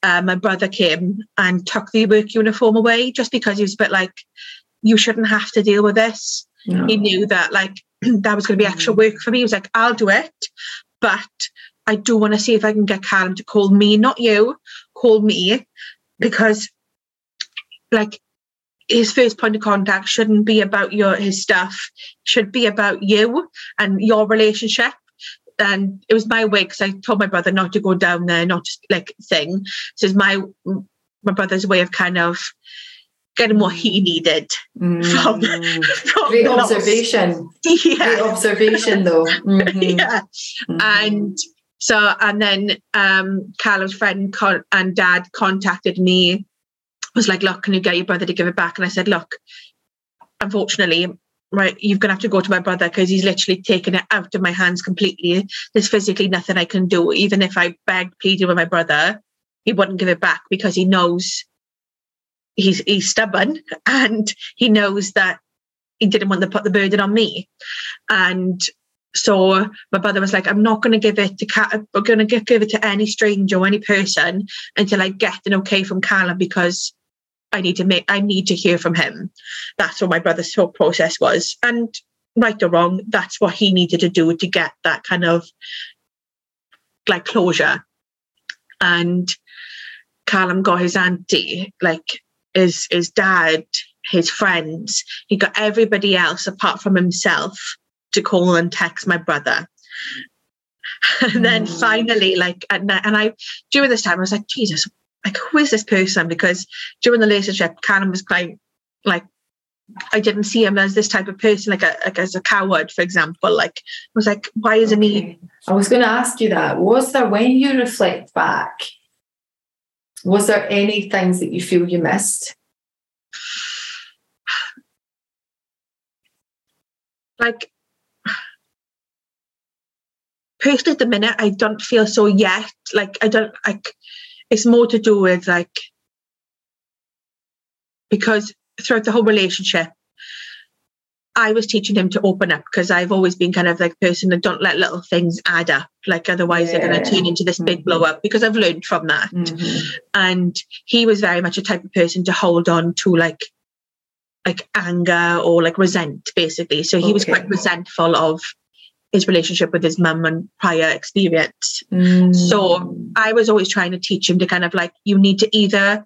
uh, my brother came and took the work uniform away just because he was a bit like, you shouldn't have to deal with this. No. He knew that like *clears throat* that was going to be extra mm. work for me. He was like, I'll do it, but I do want to see if I can get Callum to call me, not you, call me, because like his first point of contact shouldn't be about your his stuff, should be about you and your relationship. And it was my way because I told my brother not to go down there, not just like thing. So it's my my brother's way of kind of getting what he needed from, Mm. *laughs* from Great the loss. observation. *laughs* Great observation, though. *laughs* Mhm. yeah. Mhm. And so, and then um, Callum's friend con- and dad contacted me, was like, look, can you get your brother to give it back? And I said, look, unfortunately, right, you're going to have to go to my brother because he's literally taken it out of my hands completely. There's physically nothing I can do. Even if I begged, pleaded with my brother, he wouldn't give it back because he knows he's he's stubborn and he knows that he didn't want to put the burden on me. And so my brother was like, I'm not going to give it to Cat. I'm going to give it to any stranger or any person until I get an okay from Callum because I need to make. I need to hear from him. That's what my brother's thought process was, and right or wrong, that's what he needed to do to get that kind of like closure. And Callum got his auntie, like his his dad, his friends. He got everybody else apart from himself to call and text my brother. And then Mm. finally, like, and, and I, during this time, I was like, Jesus, like, who is this person? Because during the relationship, Callum was quite, like, I didn't see him as this type of person, like, a, like as a coward, for example. Like, I was like, why isn't he? I was going to ask you that. Was there, when you reflect back, was there any things that you feel you missed? like personally at the minute I don't feel so yet. Like I don't like it's more to do with like because throughout the whole relationship I was teaching him to open up because I've always been kind of like a person that don't let little things add up. Like otherwise they're gonna turn into this big Mhm. blow up because I've learned from that Mhm. and he was very much a type of person to hold on to like like anger or like resent basically so he was quite resentful of his relationship with his mum and prior experience Mm. so i was always trying to teach him to kind of like you need to either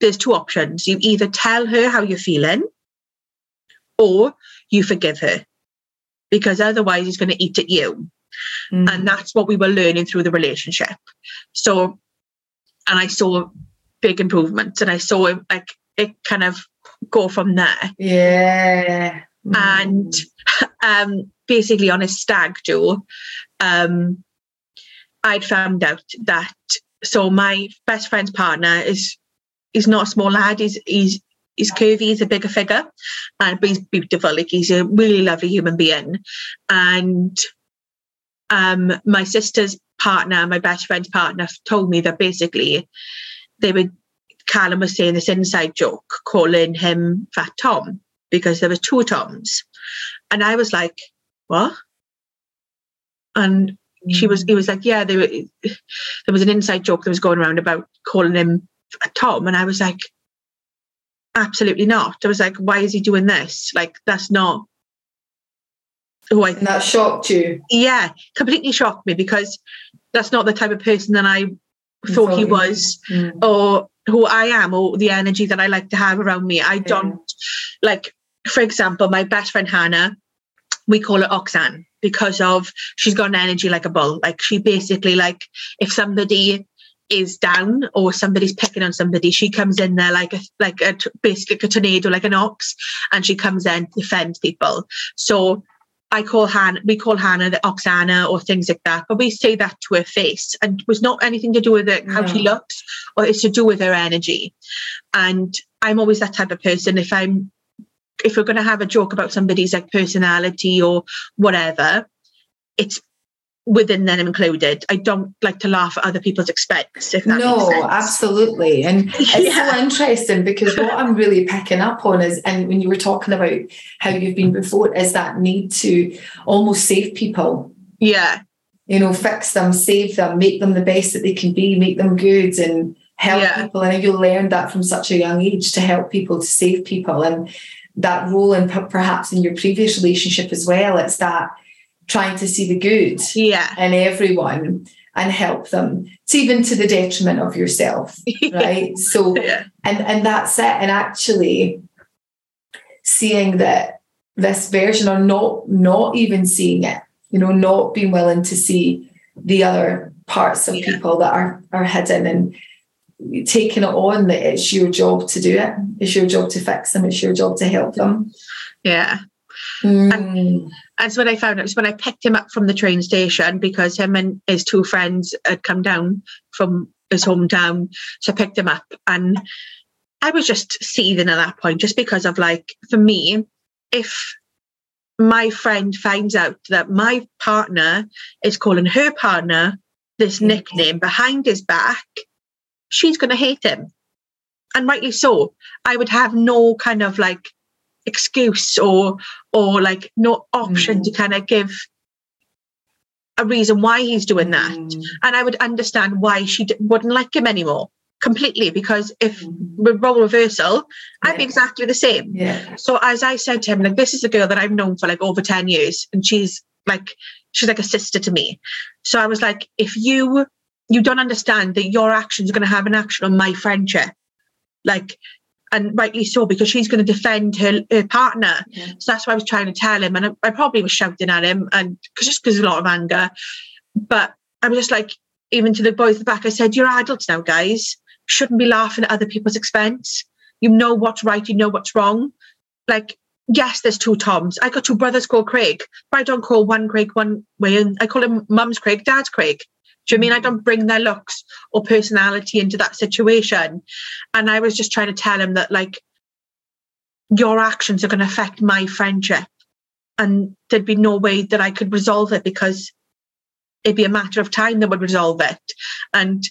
there's two options you either tell her how you're feeling or you forgive her because otherwise he's going to eat at you Mhm. and that's what we were learning through the relationship so and i saw big improvements and i saw it like it kind of go from there yeah. and um basically on a stag do um i'd found out that so my best friend's partner is is not a small lad he's he's he's curvy he's a bigger figure and but he's beautiful like he's a really lovely human being and um my sister's partner, my best friend's partner, told me that basically they would Callum was saying this inside joke, calling him Fat Tom because there were two Toms, and I was like, "What?" And she was, he was like, "Yeah, were." There was an inside joke that was going around about calling him Tom, and I was like, "Absolutely not." I was like, "Why is he doing this? Like, that's not." Who I And that shocked you. yeah, completely shocked me because that's not the type of person that I thought he thought he- was Mm. or who I am or the energy that I like to have around me. I don't like, for example, my best friend Hannah, we call her Oxan because of she's got an energy like a bull. Like she basically like if somebody is down or somebody's picking on somebody, she comes in there like a like a basically like a tornado, like an ox, and she comes in to defend people. So I call Hannah, we call Hannah the Oxana or things like that, but we say that to her face, and it was not anything to do with it, how she looks, or it's to do with her energy. And I'm always that type of person. If I'm, if we're going to have a joke about somebody's like personality or whatever, it's within them included. I don't like to laugh at other people's expense. If that makes No, absolutely. And *laughs* it's Yeah. so interesting because what I'm really picking up on is, and when you were talking about how you've been before, is that need to almost save people, Yeah, you know, fix them, save them, make them the best that they can be, make them good and help Yeah. people. And you learned that from such a young age to help people, to save people. And that role, and perhaps in your previous relationship as well, it's that trying to see the good yeah, in everyone and help them, it's even to the detriment of yourself, *laughs* right? so, yeah, and and that's it. And actually, seeing that this version, or not not even seeing it, you know, not being willing to see the other parts of Yeah. people that are are hidden and taking it on that it's your job to do it. It's your job to fix them. It's your job to help them. yeah. Mm. That's when I found it. It was when I picked him up from the train station because him and his two friends had come down from his hometown. So I picked him up and I was just seething at that point, just because of like, for me, if my friend finds out that my partner is calling her partner this Mhm. nickname behind his back, she's going to hate him. And rightly so. I would have no kind of like excuse or or like no option Mhm. to kind of give a reason why he's doing that Mm. and i would understand why she d- wouldn't like him anymore completely because if Mm. with role reversal i'd be exactly the same Yeah. so as i said to him like this is a girl that i've known for like over 10 years and she's like she's like a sister to me so i was like if you you don't understand that your actions are going to have an action on my friendship like and rightly so because she's going to defend her, her partner. Yeah. so that's what i was trying to tell him and i, I probably was shouting at him and cause just because a lot of anger. But i was just like even to the boys at the back i said you're adults now guys. Shouldn't be laughing at other people's expense. You know what's right you know what's wrong. Like yes there's two toms. I got two brothers called craig but i don't call one craig one way and i call him mum's craig dad's craig do you mean I don't bring their looks or personality into that situation? And I was just trying to tell him that, like, your actions are going to affect my friendship. And there'd be no way that I could resolve it because it'd be a matter of time that would resolve it. And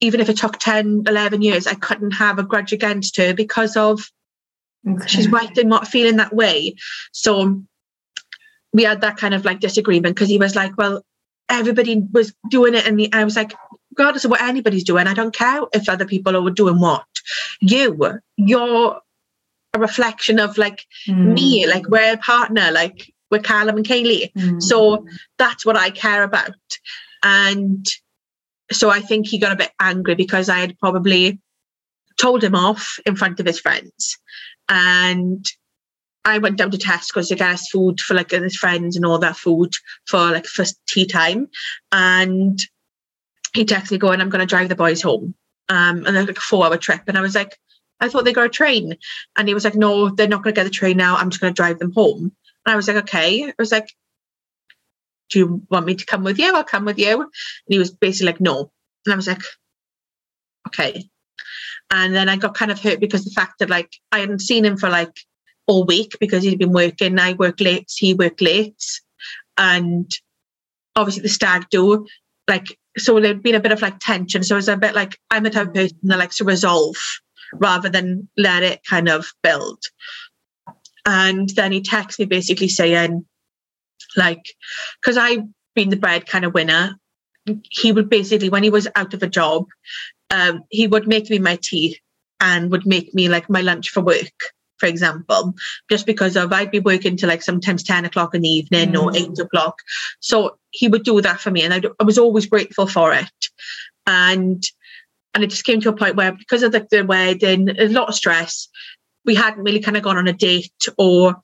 even if it took 10, 11 years, I couldn't have a grudge against her because of Okay. she's right in not feeling that way. So we had that kind of like disagreement because he was like, well, everybody was doing it. And I was like, regardless of what anybody's doing, I don't care if other people are doing what. You, you're a reflection of like Mm. me, like we're a partner, like we're Callum and Kayley. Mm. So that's what I care about. And so I think he got a bit angry because I had probably told him off in front of his friends. And I went down to Tesco's to get food for like his friends and all that food for like for tea time. And he texted me going, I'm gonna drive the boys home. Um and like a four hour trip. And I was like, I thought they got a train. And he was like, No, they're not gonna get the train now. I'm just gonna drive them home. And I was like, okay. I was like, do you want me to come with you? I'll come with you. And he was basically like, no. And I was like, okay. And then I got kind of hurt because the fact that like I hadn't seen him for like all week because he'd been working. I work late, he worked late. And obviously the stag do, like so there'd been a bit of like tension. So it was a bit like I'm the type of person that likes to resolve rather than let it kind of build. And then he texted me basically saying, like, because I've been the bread kind of winner, he would basically, when he was out of a job, um, he would make me my tea and would make me like my lunch for work, for example, just because of I'd be working till like sometimes 10 o'clock in the evening mm. or eight o'clock. So he would do that for me and I, I was always grateful for it. And and it just came to a point where because of the, the wedding, a lot of stress, we hadn't really kind of gone on a date or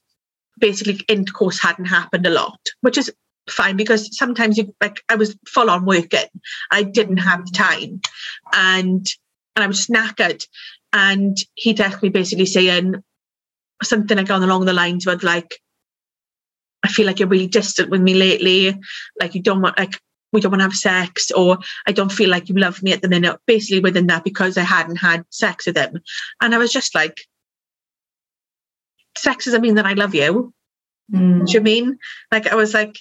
basically intercourse hadn't happened a lot, which is fine because sometimes you like I was full on working. I didn't have the time and and I was knackered. And he texted me basically saying something like on along the lines of like, I feel like you're really distant with me lately. Like you don't want like we don't want to have sex or I don't feel like you love me at the minute. Basically within that because I hadn't had sex with him. And I was just like, sex doesn't mean that I love you. Mm. Do you mean? Like I was like,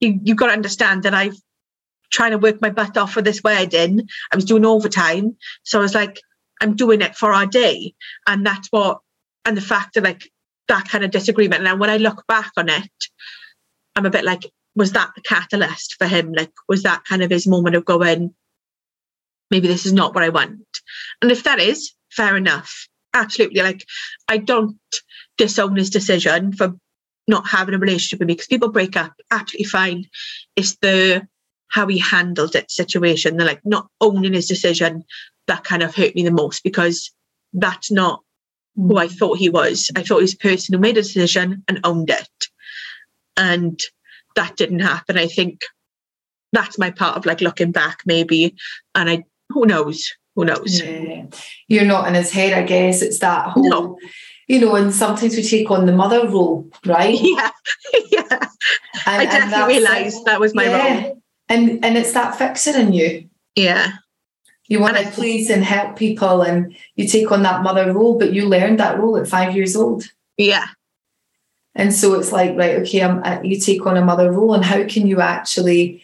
you you've got to understand that I've trying to work my butt off for this wedding. I was doing overtime. So I was like, I'm doing it for our day. And that's what and the fact that like that kind of disagreement. Now when I look back on it, I'm a bit like, was that the catalyst for him? Like was that kind of his moment of going, maybe this is not what I want? And if that is, fair enough. Absolutely. Like I don't disown his decision for not having a relationship with me because people break up absolutely fine. It's the how he handled it situation, the like not owning his decision that kind of hurt me the most because that's not who I thought he was. I thought he was a person who made a decision and owned it. And that didn't happen. I think that's my part of like looking back maybe. And I who knows? Who knows? Yeah. You're not in his head, I guess. It's that whole no you know, and sometimes we take on the mother role, right? *laughs* Yeah, *laughs* yeah. And, I definitely realised that was my yeah. role. And and it's that fixer in you. Yeah. You want to please and help people, and you take on that mother role, but you learned that role at five years old. Yeah. And so it's like, right, okay, I'm, uh, you take on a mother role, and how can you actually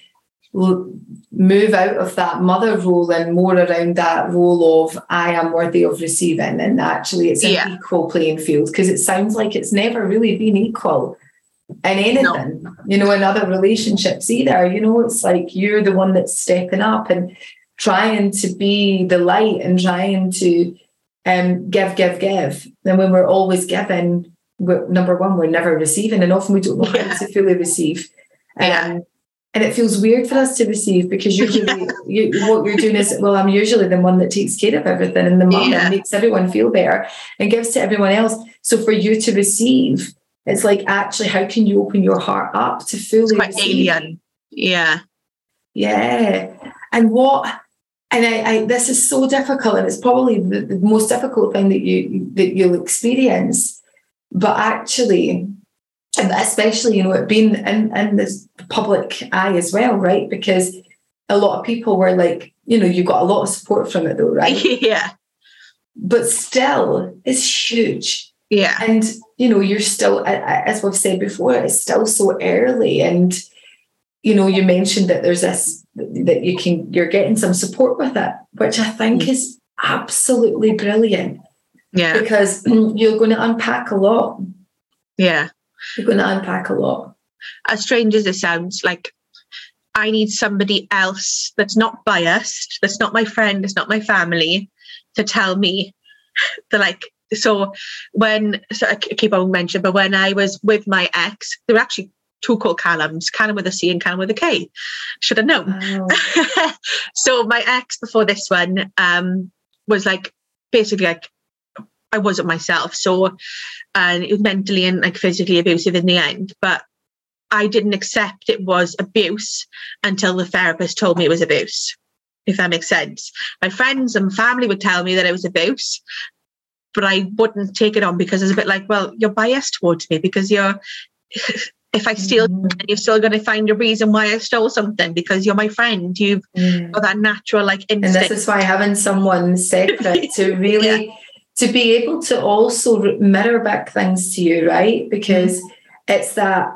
move out of that mother role and more around that role of I am worthy of receiving. And actually, it's an yeah. equal playing field because it sounds like it's never really been equal in anything, no. you know, in other relationships either. You know, it's like you're the one that's stepping up and trying to be the light and trying to um, give, give, give. Then when we're always giving, we're, number one, we're never receiving, and often we don't know yeah. how to fully receive. Um, yeah and it feels weird for us to receive because usually yeah. *laughs* you, what you're doing is well i'm usually the one that takes care of everything and the mum that makes everyone feel better and gives to everyone else so for you to receive it's like actually how can you open your heart up to fully it's quite receive? alien yeah yeah and what and I, I, this is so difficult and it's probably the, the most difficult thing that you that you'll experience. But actually especially you know it being in in this public eye as well right? Because a lot of people were like you know you got a lot of support from it though *laughs* right? Yeah. But still it's huge. Yeah. And you know you're still as we've said before it's still so early. And you know you mentioned that there's this that you can you're getting some support with it which i think mm. is absolutely brilliant yeah because *clears throat* you're going to unpack a lot yeah you're going to unpack a lot. As strange as it sounds, like I need somebody else that's not biased, that's not my friend, that's not my family, to tell me *laughs* the like so when so I keep on mentioning, but when I was with my ex, there were actually two called Callums, Callum with a C and Callum with a K. Should have known. Oh. *laughs* so my ex before this one um was like basically like I wasn't myself. So, and it was mentally and like physically abusive in the end. But I didn't accept it was abuse until the therapist told me it was abuse, if that makes sense. My friends and family would tell me that it was abuse, but I wouldn't take it on because it's a bit like, well, you're biased towards me because you're. *laughs* if I steal, mm. you're still going to find a reason why I stole something because you're my friend. You've mm. got that natural like instinct. And this is why having someone separate *laughs* to really yeah to be able to also mirror back things to you, right? Because mm-hmm. it's that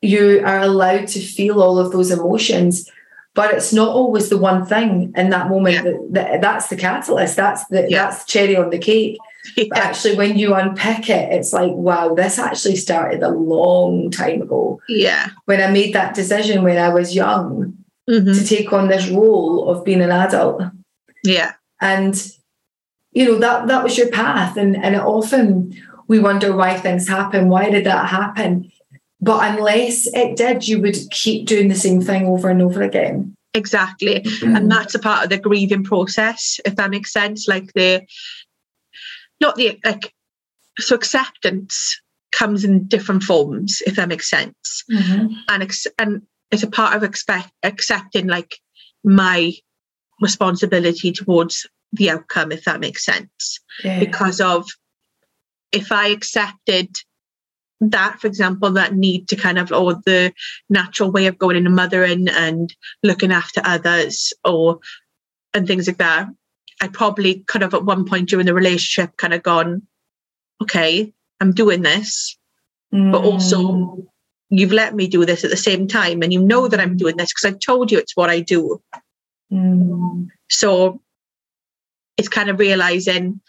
you are allowed to feel all of those emotions but it's not always the one thing in that moment yeah. that, that, that's the catalyst that's the yeah. that's cherry on the cake *laughs* yeah. but actually when you unpick it it's like wow this actually started a long time ago yeah when i made that decision when i was young mm-hmm. to take on this role of being an adult yeah and you know that that was your path and and often we wonder why things happen why did that happen but unless it did, you would keep doing the same thing over and over again. Exactly. Mm-hmm. And that's a part of the grieving process, if that makes sense. Like the not the like so acceptance comes in different forms, if that makes sense. Mm-hmm. And ex- and it's a part of expect accepting like my responsibility towards the outcome, if that makes sense. Yeah. Because of if I accepted that, for example, that need to kind of, or the natural way of going into mothering and looking after others, or and things like that. I probably could have at one point during the relationship kind of gone, okay, I'm doing this, mm. but also mm. you've let me do this at the same time, and you know that I'm doing this because I've told you it's what I do. Mm. So it's kind of realizing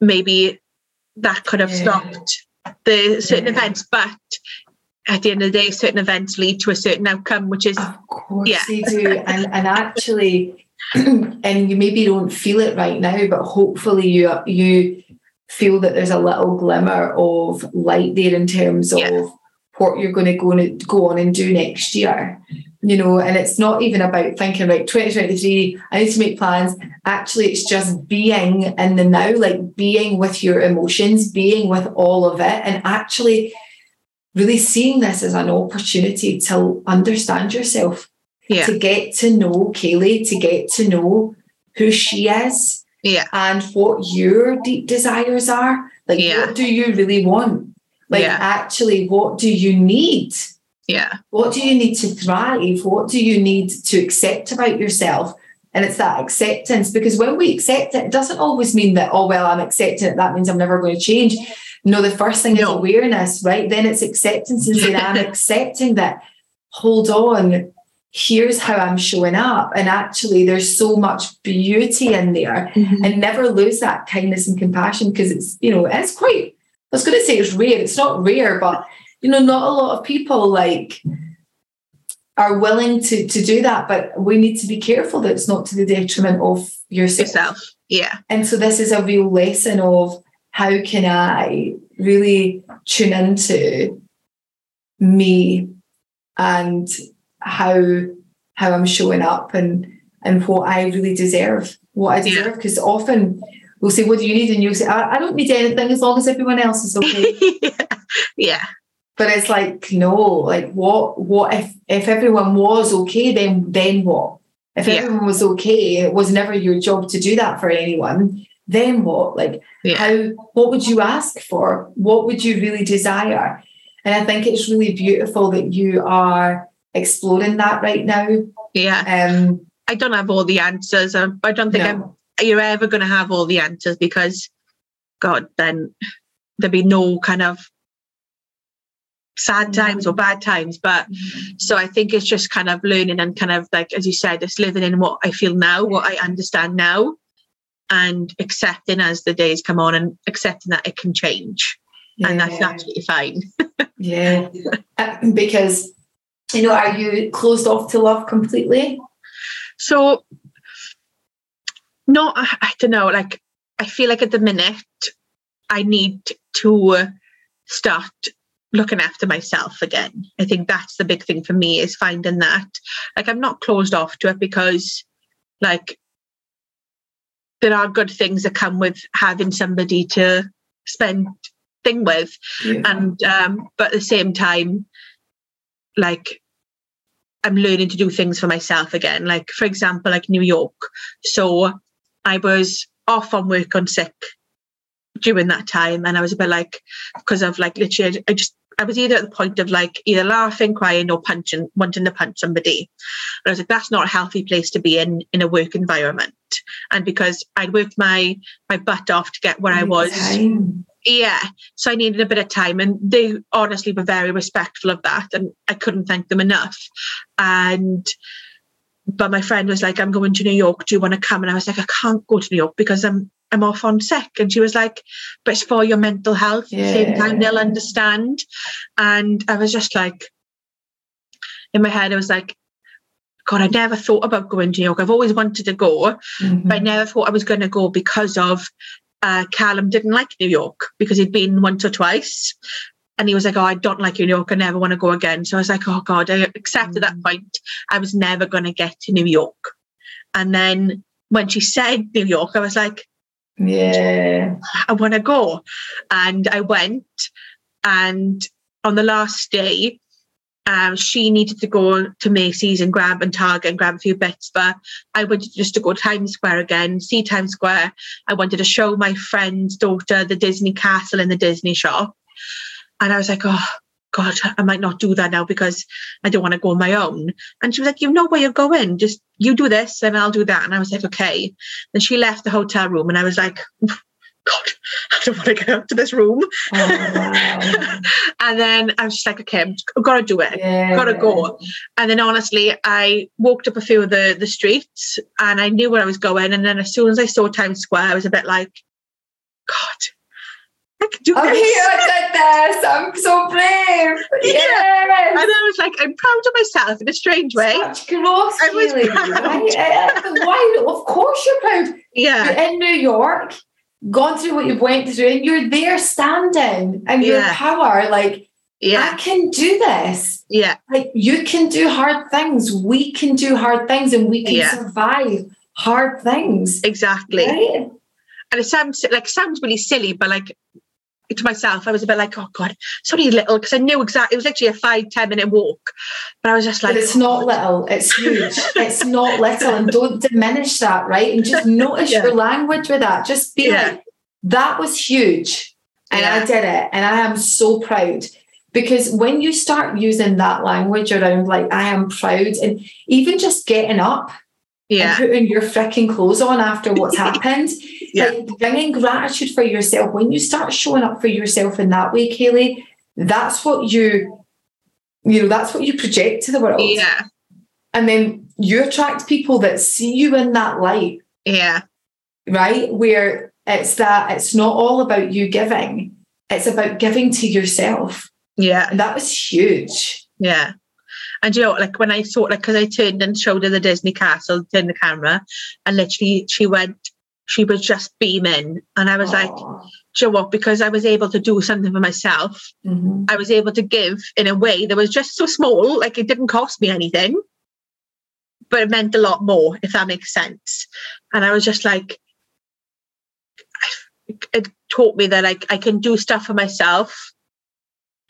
maybe that could have yeah. stopped the certain yeah. events, but at the end of the day, certain events lead to a certain outcome, which is of course yeah. they do. and and actually, *clears throat* and you maybe don't feel it right now, but hopefully you you feel that there's a little glimmer of light there in terms of what you're going to go on, go on and do next year. You know, and it's not even about thinking about 2023, I need to make plans. Actually, it's just being in the now, like being with your emotions, being with all of it, and actually really seeing this as an opportunity to understand yourself, yeah. to get to know Kayley, to get to know who she is, yeah. and what your deep desires are. Like, yeah. what do you really want? Like, yeah. actually, what do you need? Yeah. What do you need to thrive? What do you need to accept about yourself? And it's that acceptance because when we accept it, it doesn't always mean that, oh, well, I'm accepting it. That means I'm never going to change. No, the first thing no. is awareness, right? Then it's acceptance and saying, I'm *laughs* accepting that. Hold on, here's how I'm showing up. And actually, there's so much beauty in there. Mm-hmm. And never lose that kindness and compassion because it's, you know, it's quite, I was going to say it's rare. It's not rare, but you know, not a lot of people like are willing to to do that, but we need to be careful that it's not to the detriment of yourself. yourself. Yeah. And so this is a real lesson of how can I really tune into me and how how I'm showing up and and what I really deserve, what I deserve. Because yeah. often we'll say, "What do you need?" and you'll say, I, "I don't need anything as long as everyone else is okay." *laughs* yeah. yeah but it's like no like what what if if everyone was okay then then what if yeah. everyone was okay it was never your job to do that for anyone then what like how what would you ask for what would you really desire and i think it's really beautiful that you are exploring that right now yeah um i don't have all the answers um, i don't think no. i'm you're ever going to have all the answers because god then there'd be no kind of sad times or bad times. But mm-hmm. so I think it's just kind of learning and kind of like, as you said, it's living in what I feel now, what I understand now, and accepting as the days come on and accepting that it can change. Yeah. And that's absolutely fine. *laughs* yeah. Uh, because, you know, are you closed off to love completely? So, no, I, I don't know. Like, I feel like at the minute, I need to start looking after myself again. I think that's the big thing for me is finding that. Like I'm not closed off to it because like there are good things that come with having somebody to spend thing with. Yeah. And um but at the same time, like I'm learning to do things for myself again. Like for example, like New York. So I was off on work on sick during that time and I was a bit like because of like literally I just I was either at the point of like either laughing, crying, or punching, wanting to punch somebody. And I was like, that's not a healthy place to be in in a work environment. And because I'd worked my my butt off to get where I was. Time. Yeah. So I needed a bit of time. And they honestly were very respectful of that. And I couldn't thank them enough. And but my friend was like, I'm going to New York. Do you want to come? And I was like, I can't go to New York because I'm I'm off on sick. And she was like, but it's for your mental health. At the same time, they'll understand. And I was just like, in my head, I was like, God, I never thought about going to New York. I've always wanted to go, Mhm. but I never thought I was going to go because of uh, Callum didn't like New York because he'd been once or twice. And he was like, Oh, I don't like New York. I never want to go again. So I was like, Oh, God, I accepted that point. I was never going to get to New York. And then when she said New York, I was like, yeah. I want to go. And I went. And on the last day, um, she needed to go to Macy's and grab and Target and grab a few bits. But I wanted just to go to Times Square again, see Times Square. I wanted to show my friend's daughter the Disney castle in the Disney shop. And I was like, oh, God, I might not do that now because I don't want to go on my own. And she was like, You know where you're going. Just you do this and I'll do that. And I was like, Okay. Then she left the hotel room and I was like, God, *laughs* I don't want to get up to this room. Oh, wow. *laughs* and then I was just like, Okay, I've got to do it. yeah. Gotta go. And then honestly, I walked up a few of the, the streets and I knew where I was going. And then as soon as I saw Times Square, I was a bit like, God, I can do I'm this. here, did this. I'm so brave. *laughs* Yes. And I was like, I'm proud of myself in a strange way. Such growth, I was Keely, proud. right? Why? Of course you're proud. Yeah. You're in New York, gone through what you've went through, and you're there standing and your power. Like, Yeah. I can do this. Yeah. Like, you can do hard things. We can do hard things, and we can Yeah. survive hard things. Exactly. Right? And it sounds like sounds really silly, but like to myself, I was a bit like, oh God, it's only little because I knew exactly it was actually a five, 10 minute walk. But I was just like, but it's not little, it's huge. *laughs* it's not little, and don't diminish that, right? And just *laughs* notice Yeah. your language with that. Just be Yeah. like, that was huge. And I did it. And I am so proud. Because when you start using that language around, like, I am proud, and even just getting up yeah, and putting your freaking clothes on after what's *laughs* happened, Yeah. like bringing gratitude for yourself, when you start showing up for yourself in that way, Kayley, that's what you, you know, that's what you project to the world. yeah, And then you attract people that see you in that light, yeah, right? Where it's that it's not all about you giving, it's about giving to yourself. yeah, And that was huge. yeah. And you know, like when I saw, like, because I turned and showed her the Disney castle, turned the camera, and literally she went, she was just beaming. And I was like, Aw. do you know what? Because I was able to do something for myself, Mhm. I was able to give in a way that was just so small, like it didn't cost me anything, but it meant a lot more, if that makes sense. And I was just like, it taught me that like I can do stuff for myself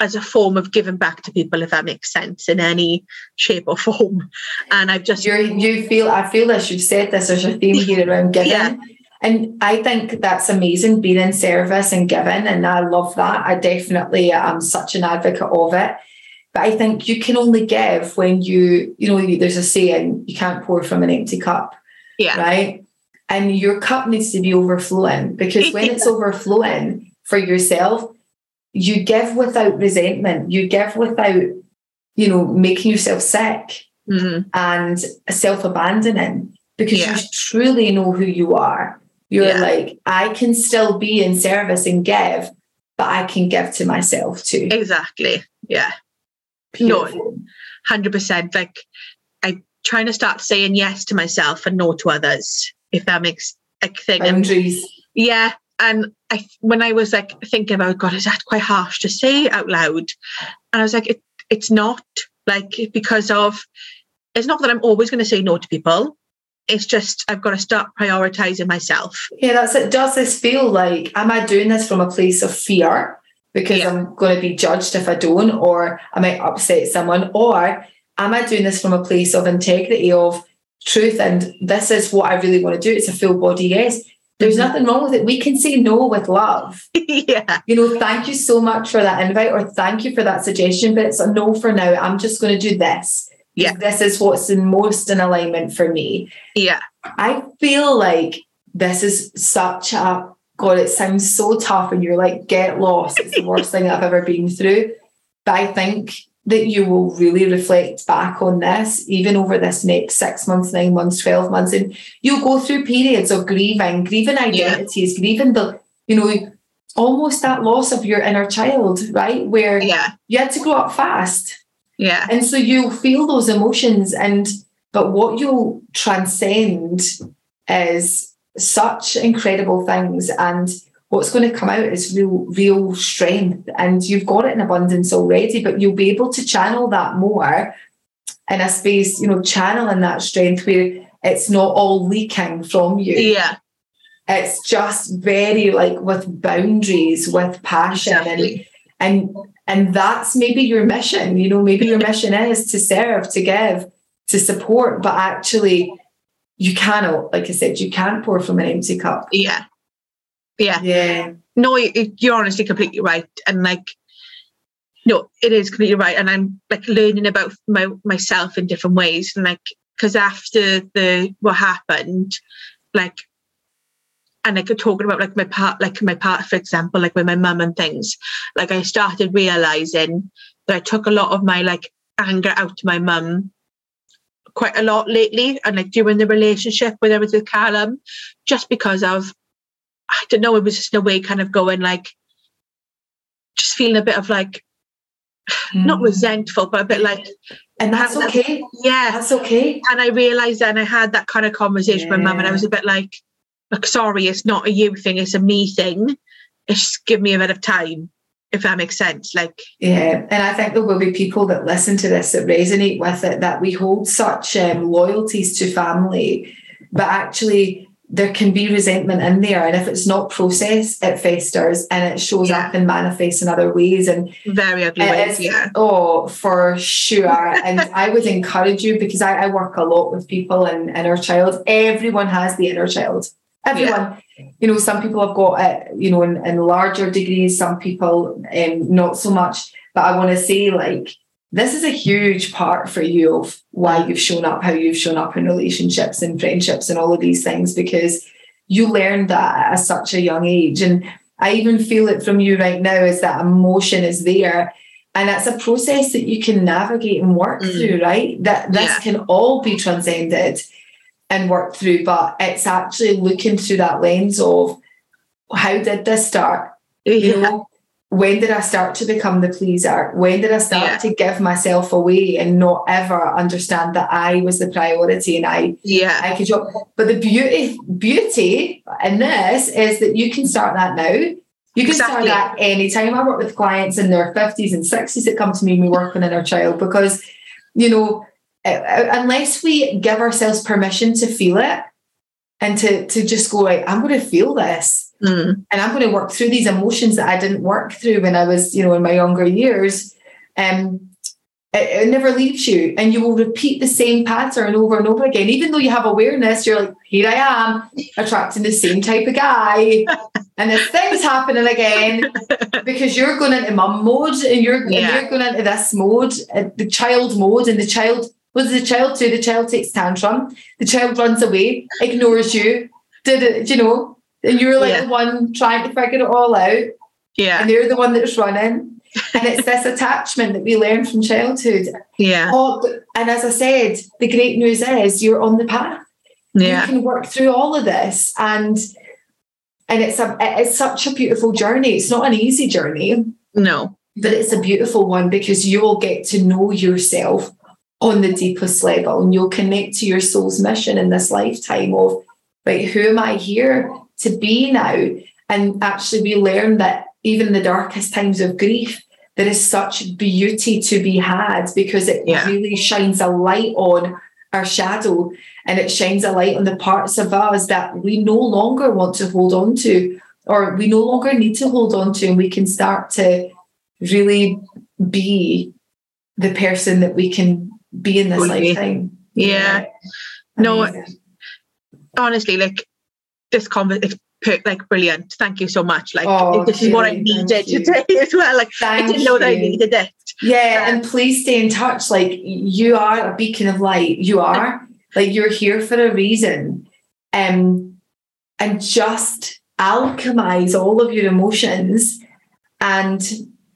as a form of giving back to people, if that makes sense, in any shape or form. And I've just You're, you feel, I feel this, you've said this, there's a theme here around giving. Yeah. And I think that's amazing being in service and giving. And I love that. I definitely am such an advocate of it. But I think you can only give when you, you know, there's a saying, you can't pour from an empty cup. Yeah. Right. And your cup needs to be overflowing because *laughs* when it's overflowing for yourself, you give without resentment. You give without, you know, making yourself sick Mhm. and self abandoning because Yeah. you truly know who you are. You're Yeah. like, I can still be in service and give, but I can give to myself too. exactly. Yeah. no. Hundred percent. Like I'm trying to start saying yes to myself and no to others, if that makes a thing. And yeah, and I when I was like thinking about God, is that quite harsh to say out loud? And I was like, it, it's not like because of it's not that I'm always going to say no to people. It's just I've got to start prioritizing myself. Yeah, that's it. Does this feel like, am I doing this from a place of fear because Yeah. I'm going to be judged if I don't, or I might upset someone, or am I doing this from a place of integrity, of truth, and this is what I really want to do? It's a full body yes. There's Mhm. nothing wrong with it. We can say no with love. *laughs* yeah, you know, thank you so much for that invite or thank you for that suggestion, but it's a no for now. I'm just going to do this. Yeah. This is what's in most in alignment for me. yeah, I feel like this is such a God, it sounds so tough and you're like, get lost. It's the worst *laughs* thing I've ever been through. But I think that you will really reflect back on this, even over this next six months, nine months, 12 months. And you'll go through periods of grieving, grieving identities, yeah. grieving the, you know, almost that loss of your inner child, right? Where yeah. you had to grow up fast. Yeah. And so you'll feel those emotions and but what you'll transcend is such incredible things and what's going to come out is real real strength and you've got it in abundance already but you'll be able to channel that more in a space you know channeling that strength where it's not all leaking from you. Yeah. It's just very like with boundaries with passion exactly. and and and that's maybe your mission you know maybe your mission is to serve to give to support but actually you cannot like i said you can't pour from an empty cup. Yeah yeah. Yeah. No you're honestly completely right and like no it is completely right and i'm like learning about my myself in different ways and like because after the what happened like and like talking about like my part like my part for example like with my mum and things like i started realizing that i took a lot of my like anger out to my mum quite a lot lately and like during the relationship with her with Callum just because of I don't know, it was just in a way kind of going like, just feeling a bit of like, mm. *sighs* not resentful, but a bit like, and that's okay. That, yeah, that's okay. And I realized then I had that kind of conversation yeah. with mum, and I was a bit like, like, sorry, it's not a you thing, it's a me thing. It's just give me a bit of time, if that makes sense. Like, yeah, and I think there will be people that listen to this that resonate with it that we hold such um, loyalties to family, but actually there can be resentment in there. And if it's not processed, it festers and it shows yeah. up and manifests in other ways. And very ugly ways, yeah. Oh, for sure. and *laughs* I would encourage you because I, I, work a lot with people and inner child. Everyone has the inner child. Everyone. Yeah. You know, some people have got it, you know, in, in larger degrees, some people um, not so much. But I want to say, like, this is a huge part for you of why you've shown up, how you've shown up in relationships and friendships and all of these things, because you learned that at such a young age. And I even feel it from you right now is that emotion is there. And that's a process that you can navigate and work mm. through, right? That this yeah. can all be transcended and worked through, but it's actually looking through that lens of how did this start? Yeah. You know, when did I start to become the pleaser? When did I start yeah. to give myself away and not ever understand that I was the priority and I yeah I could job. But the beauty beauty in this is that you can start that now. You can exactly. start that anytime. I work with clients in their 50s and 60s that come to me and we work on inner child because, you know, uh, uh, unless we give ourselves permission to feel it and to, to just go, like, I'm going to feel this Mm. And I'm going to work through these emotions that I didn't work through when I was, you know, in my younger years. Um, it, it, never leaves you, and you will repeat the same pattern over and over again. Even though you have awareness, you're like, here I am, attracting the same type of guy, *laughs* and this thing's happening again because you're going into mum mode, and you're yeah. and you're going into this mode, uh, the child mode, and the child. What does the child do? The child takes tantrum. The child runs away, ignores you. Did it? You know, and you're like yeah. the one trying to figure it all out. Yeah. And they're the one that's running. and it's this attachment that we learn from childhood. Yeah. Oh, and as I said, the great news is you're on the path. Yeah. You can work through all of this. And and it's a it's such a beautiful journey. It's not an easy journey. No. But it's a beautiful one because you will get to know yourself on the deepest level and you'll connect to your soul's mission in this lifetime of like who am I here to be now. And actually, we learn that even in the darkest times of grief, there is such beauty to be had because it yeah. really shines a light on our shadow and it shines a light on the parts of us that we no longer want to hold on to or we no longer need to hold on to and we can start to really be the person that we can be in this lifetime yeah, yeah. no honestly like this conversation like brilliant. Thank you so much. Like oh, this is what I needed today *laughs* as well. Like thank I didn't know that I needed it. Yeah, and please stay in touch. Like you are a beacon of light. You are like you're here for a reason. Um, and just alchemize all of your emotions and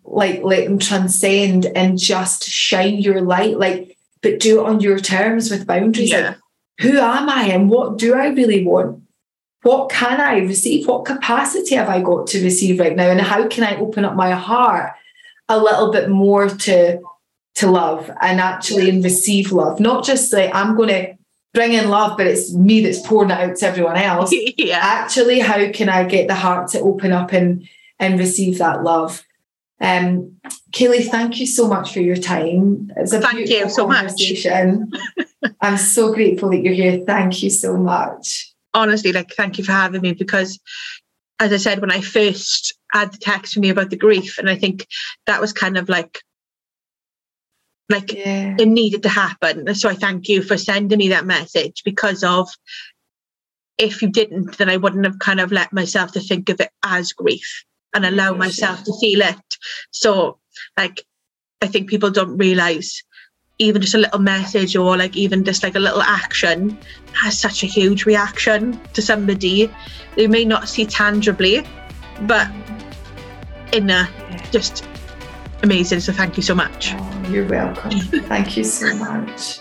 like let them transcend and just shine your light like but do it on your terms with boundaries Yeah. like who am i and what do i really want what can i receive? What capacity have i got to receive right now? And how can i open up my heart a little bit more to to love and actually and receive love? Not just like i'm going to bring in love but it's me that's pouring it out to everyone else. *laughs* Yeah. actually how can i get the heart to open up and and receive that love? Um kayley thank you so much for your time. It's a Thank you so much. *laughs* i'm so grateful that you're here. Thank you so much honestly, like, thank you for having me because, as I said, when I first had the text from you about the grief, and I think that was kind of like, like yeah it needed to happen. So I thank you for sending me that message because of if you didn't, then I wouldn't have kind of let myself to think of it as grief and allow myself to feel it. So, like, I think people don't realize even just a little message or like even just like a little action has such a huge reaction to somebody. They may not see tangibly but in a just amazing so thank you so much. Oh, you're welcome. Thank you so much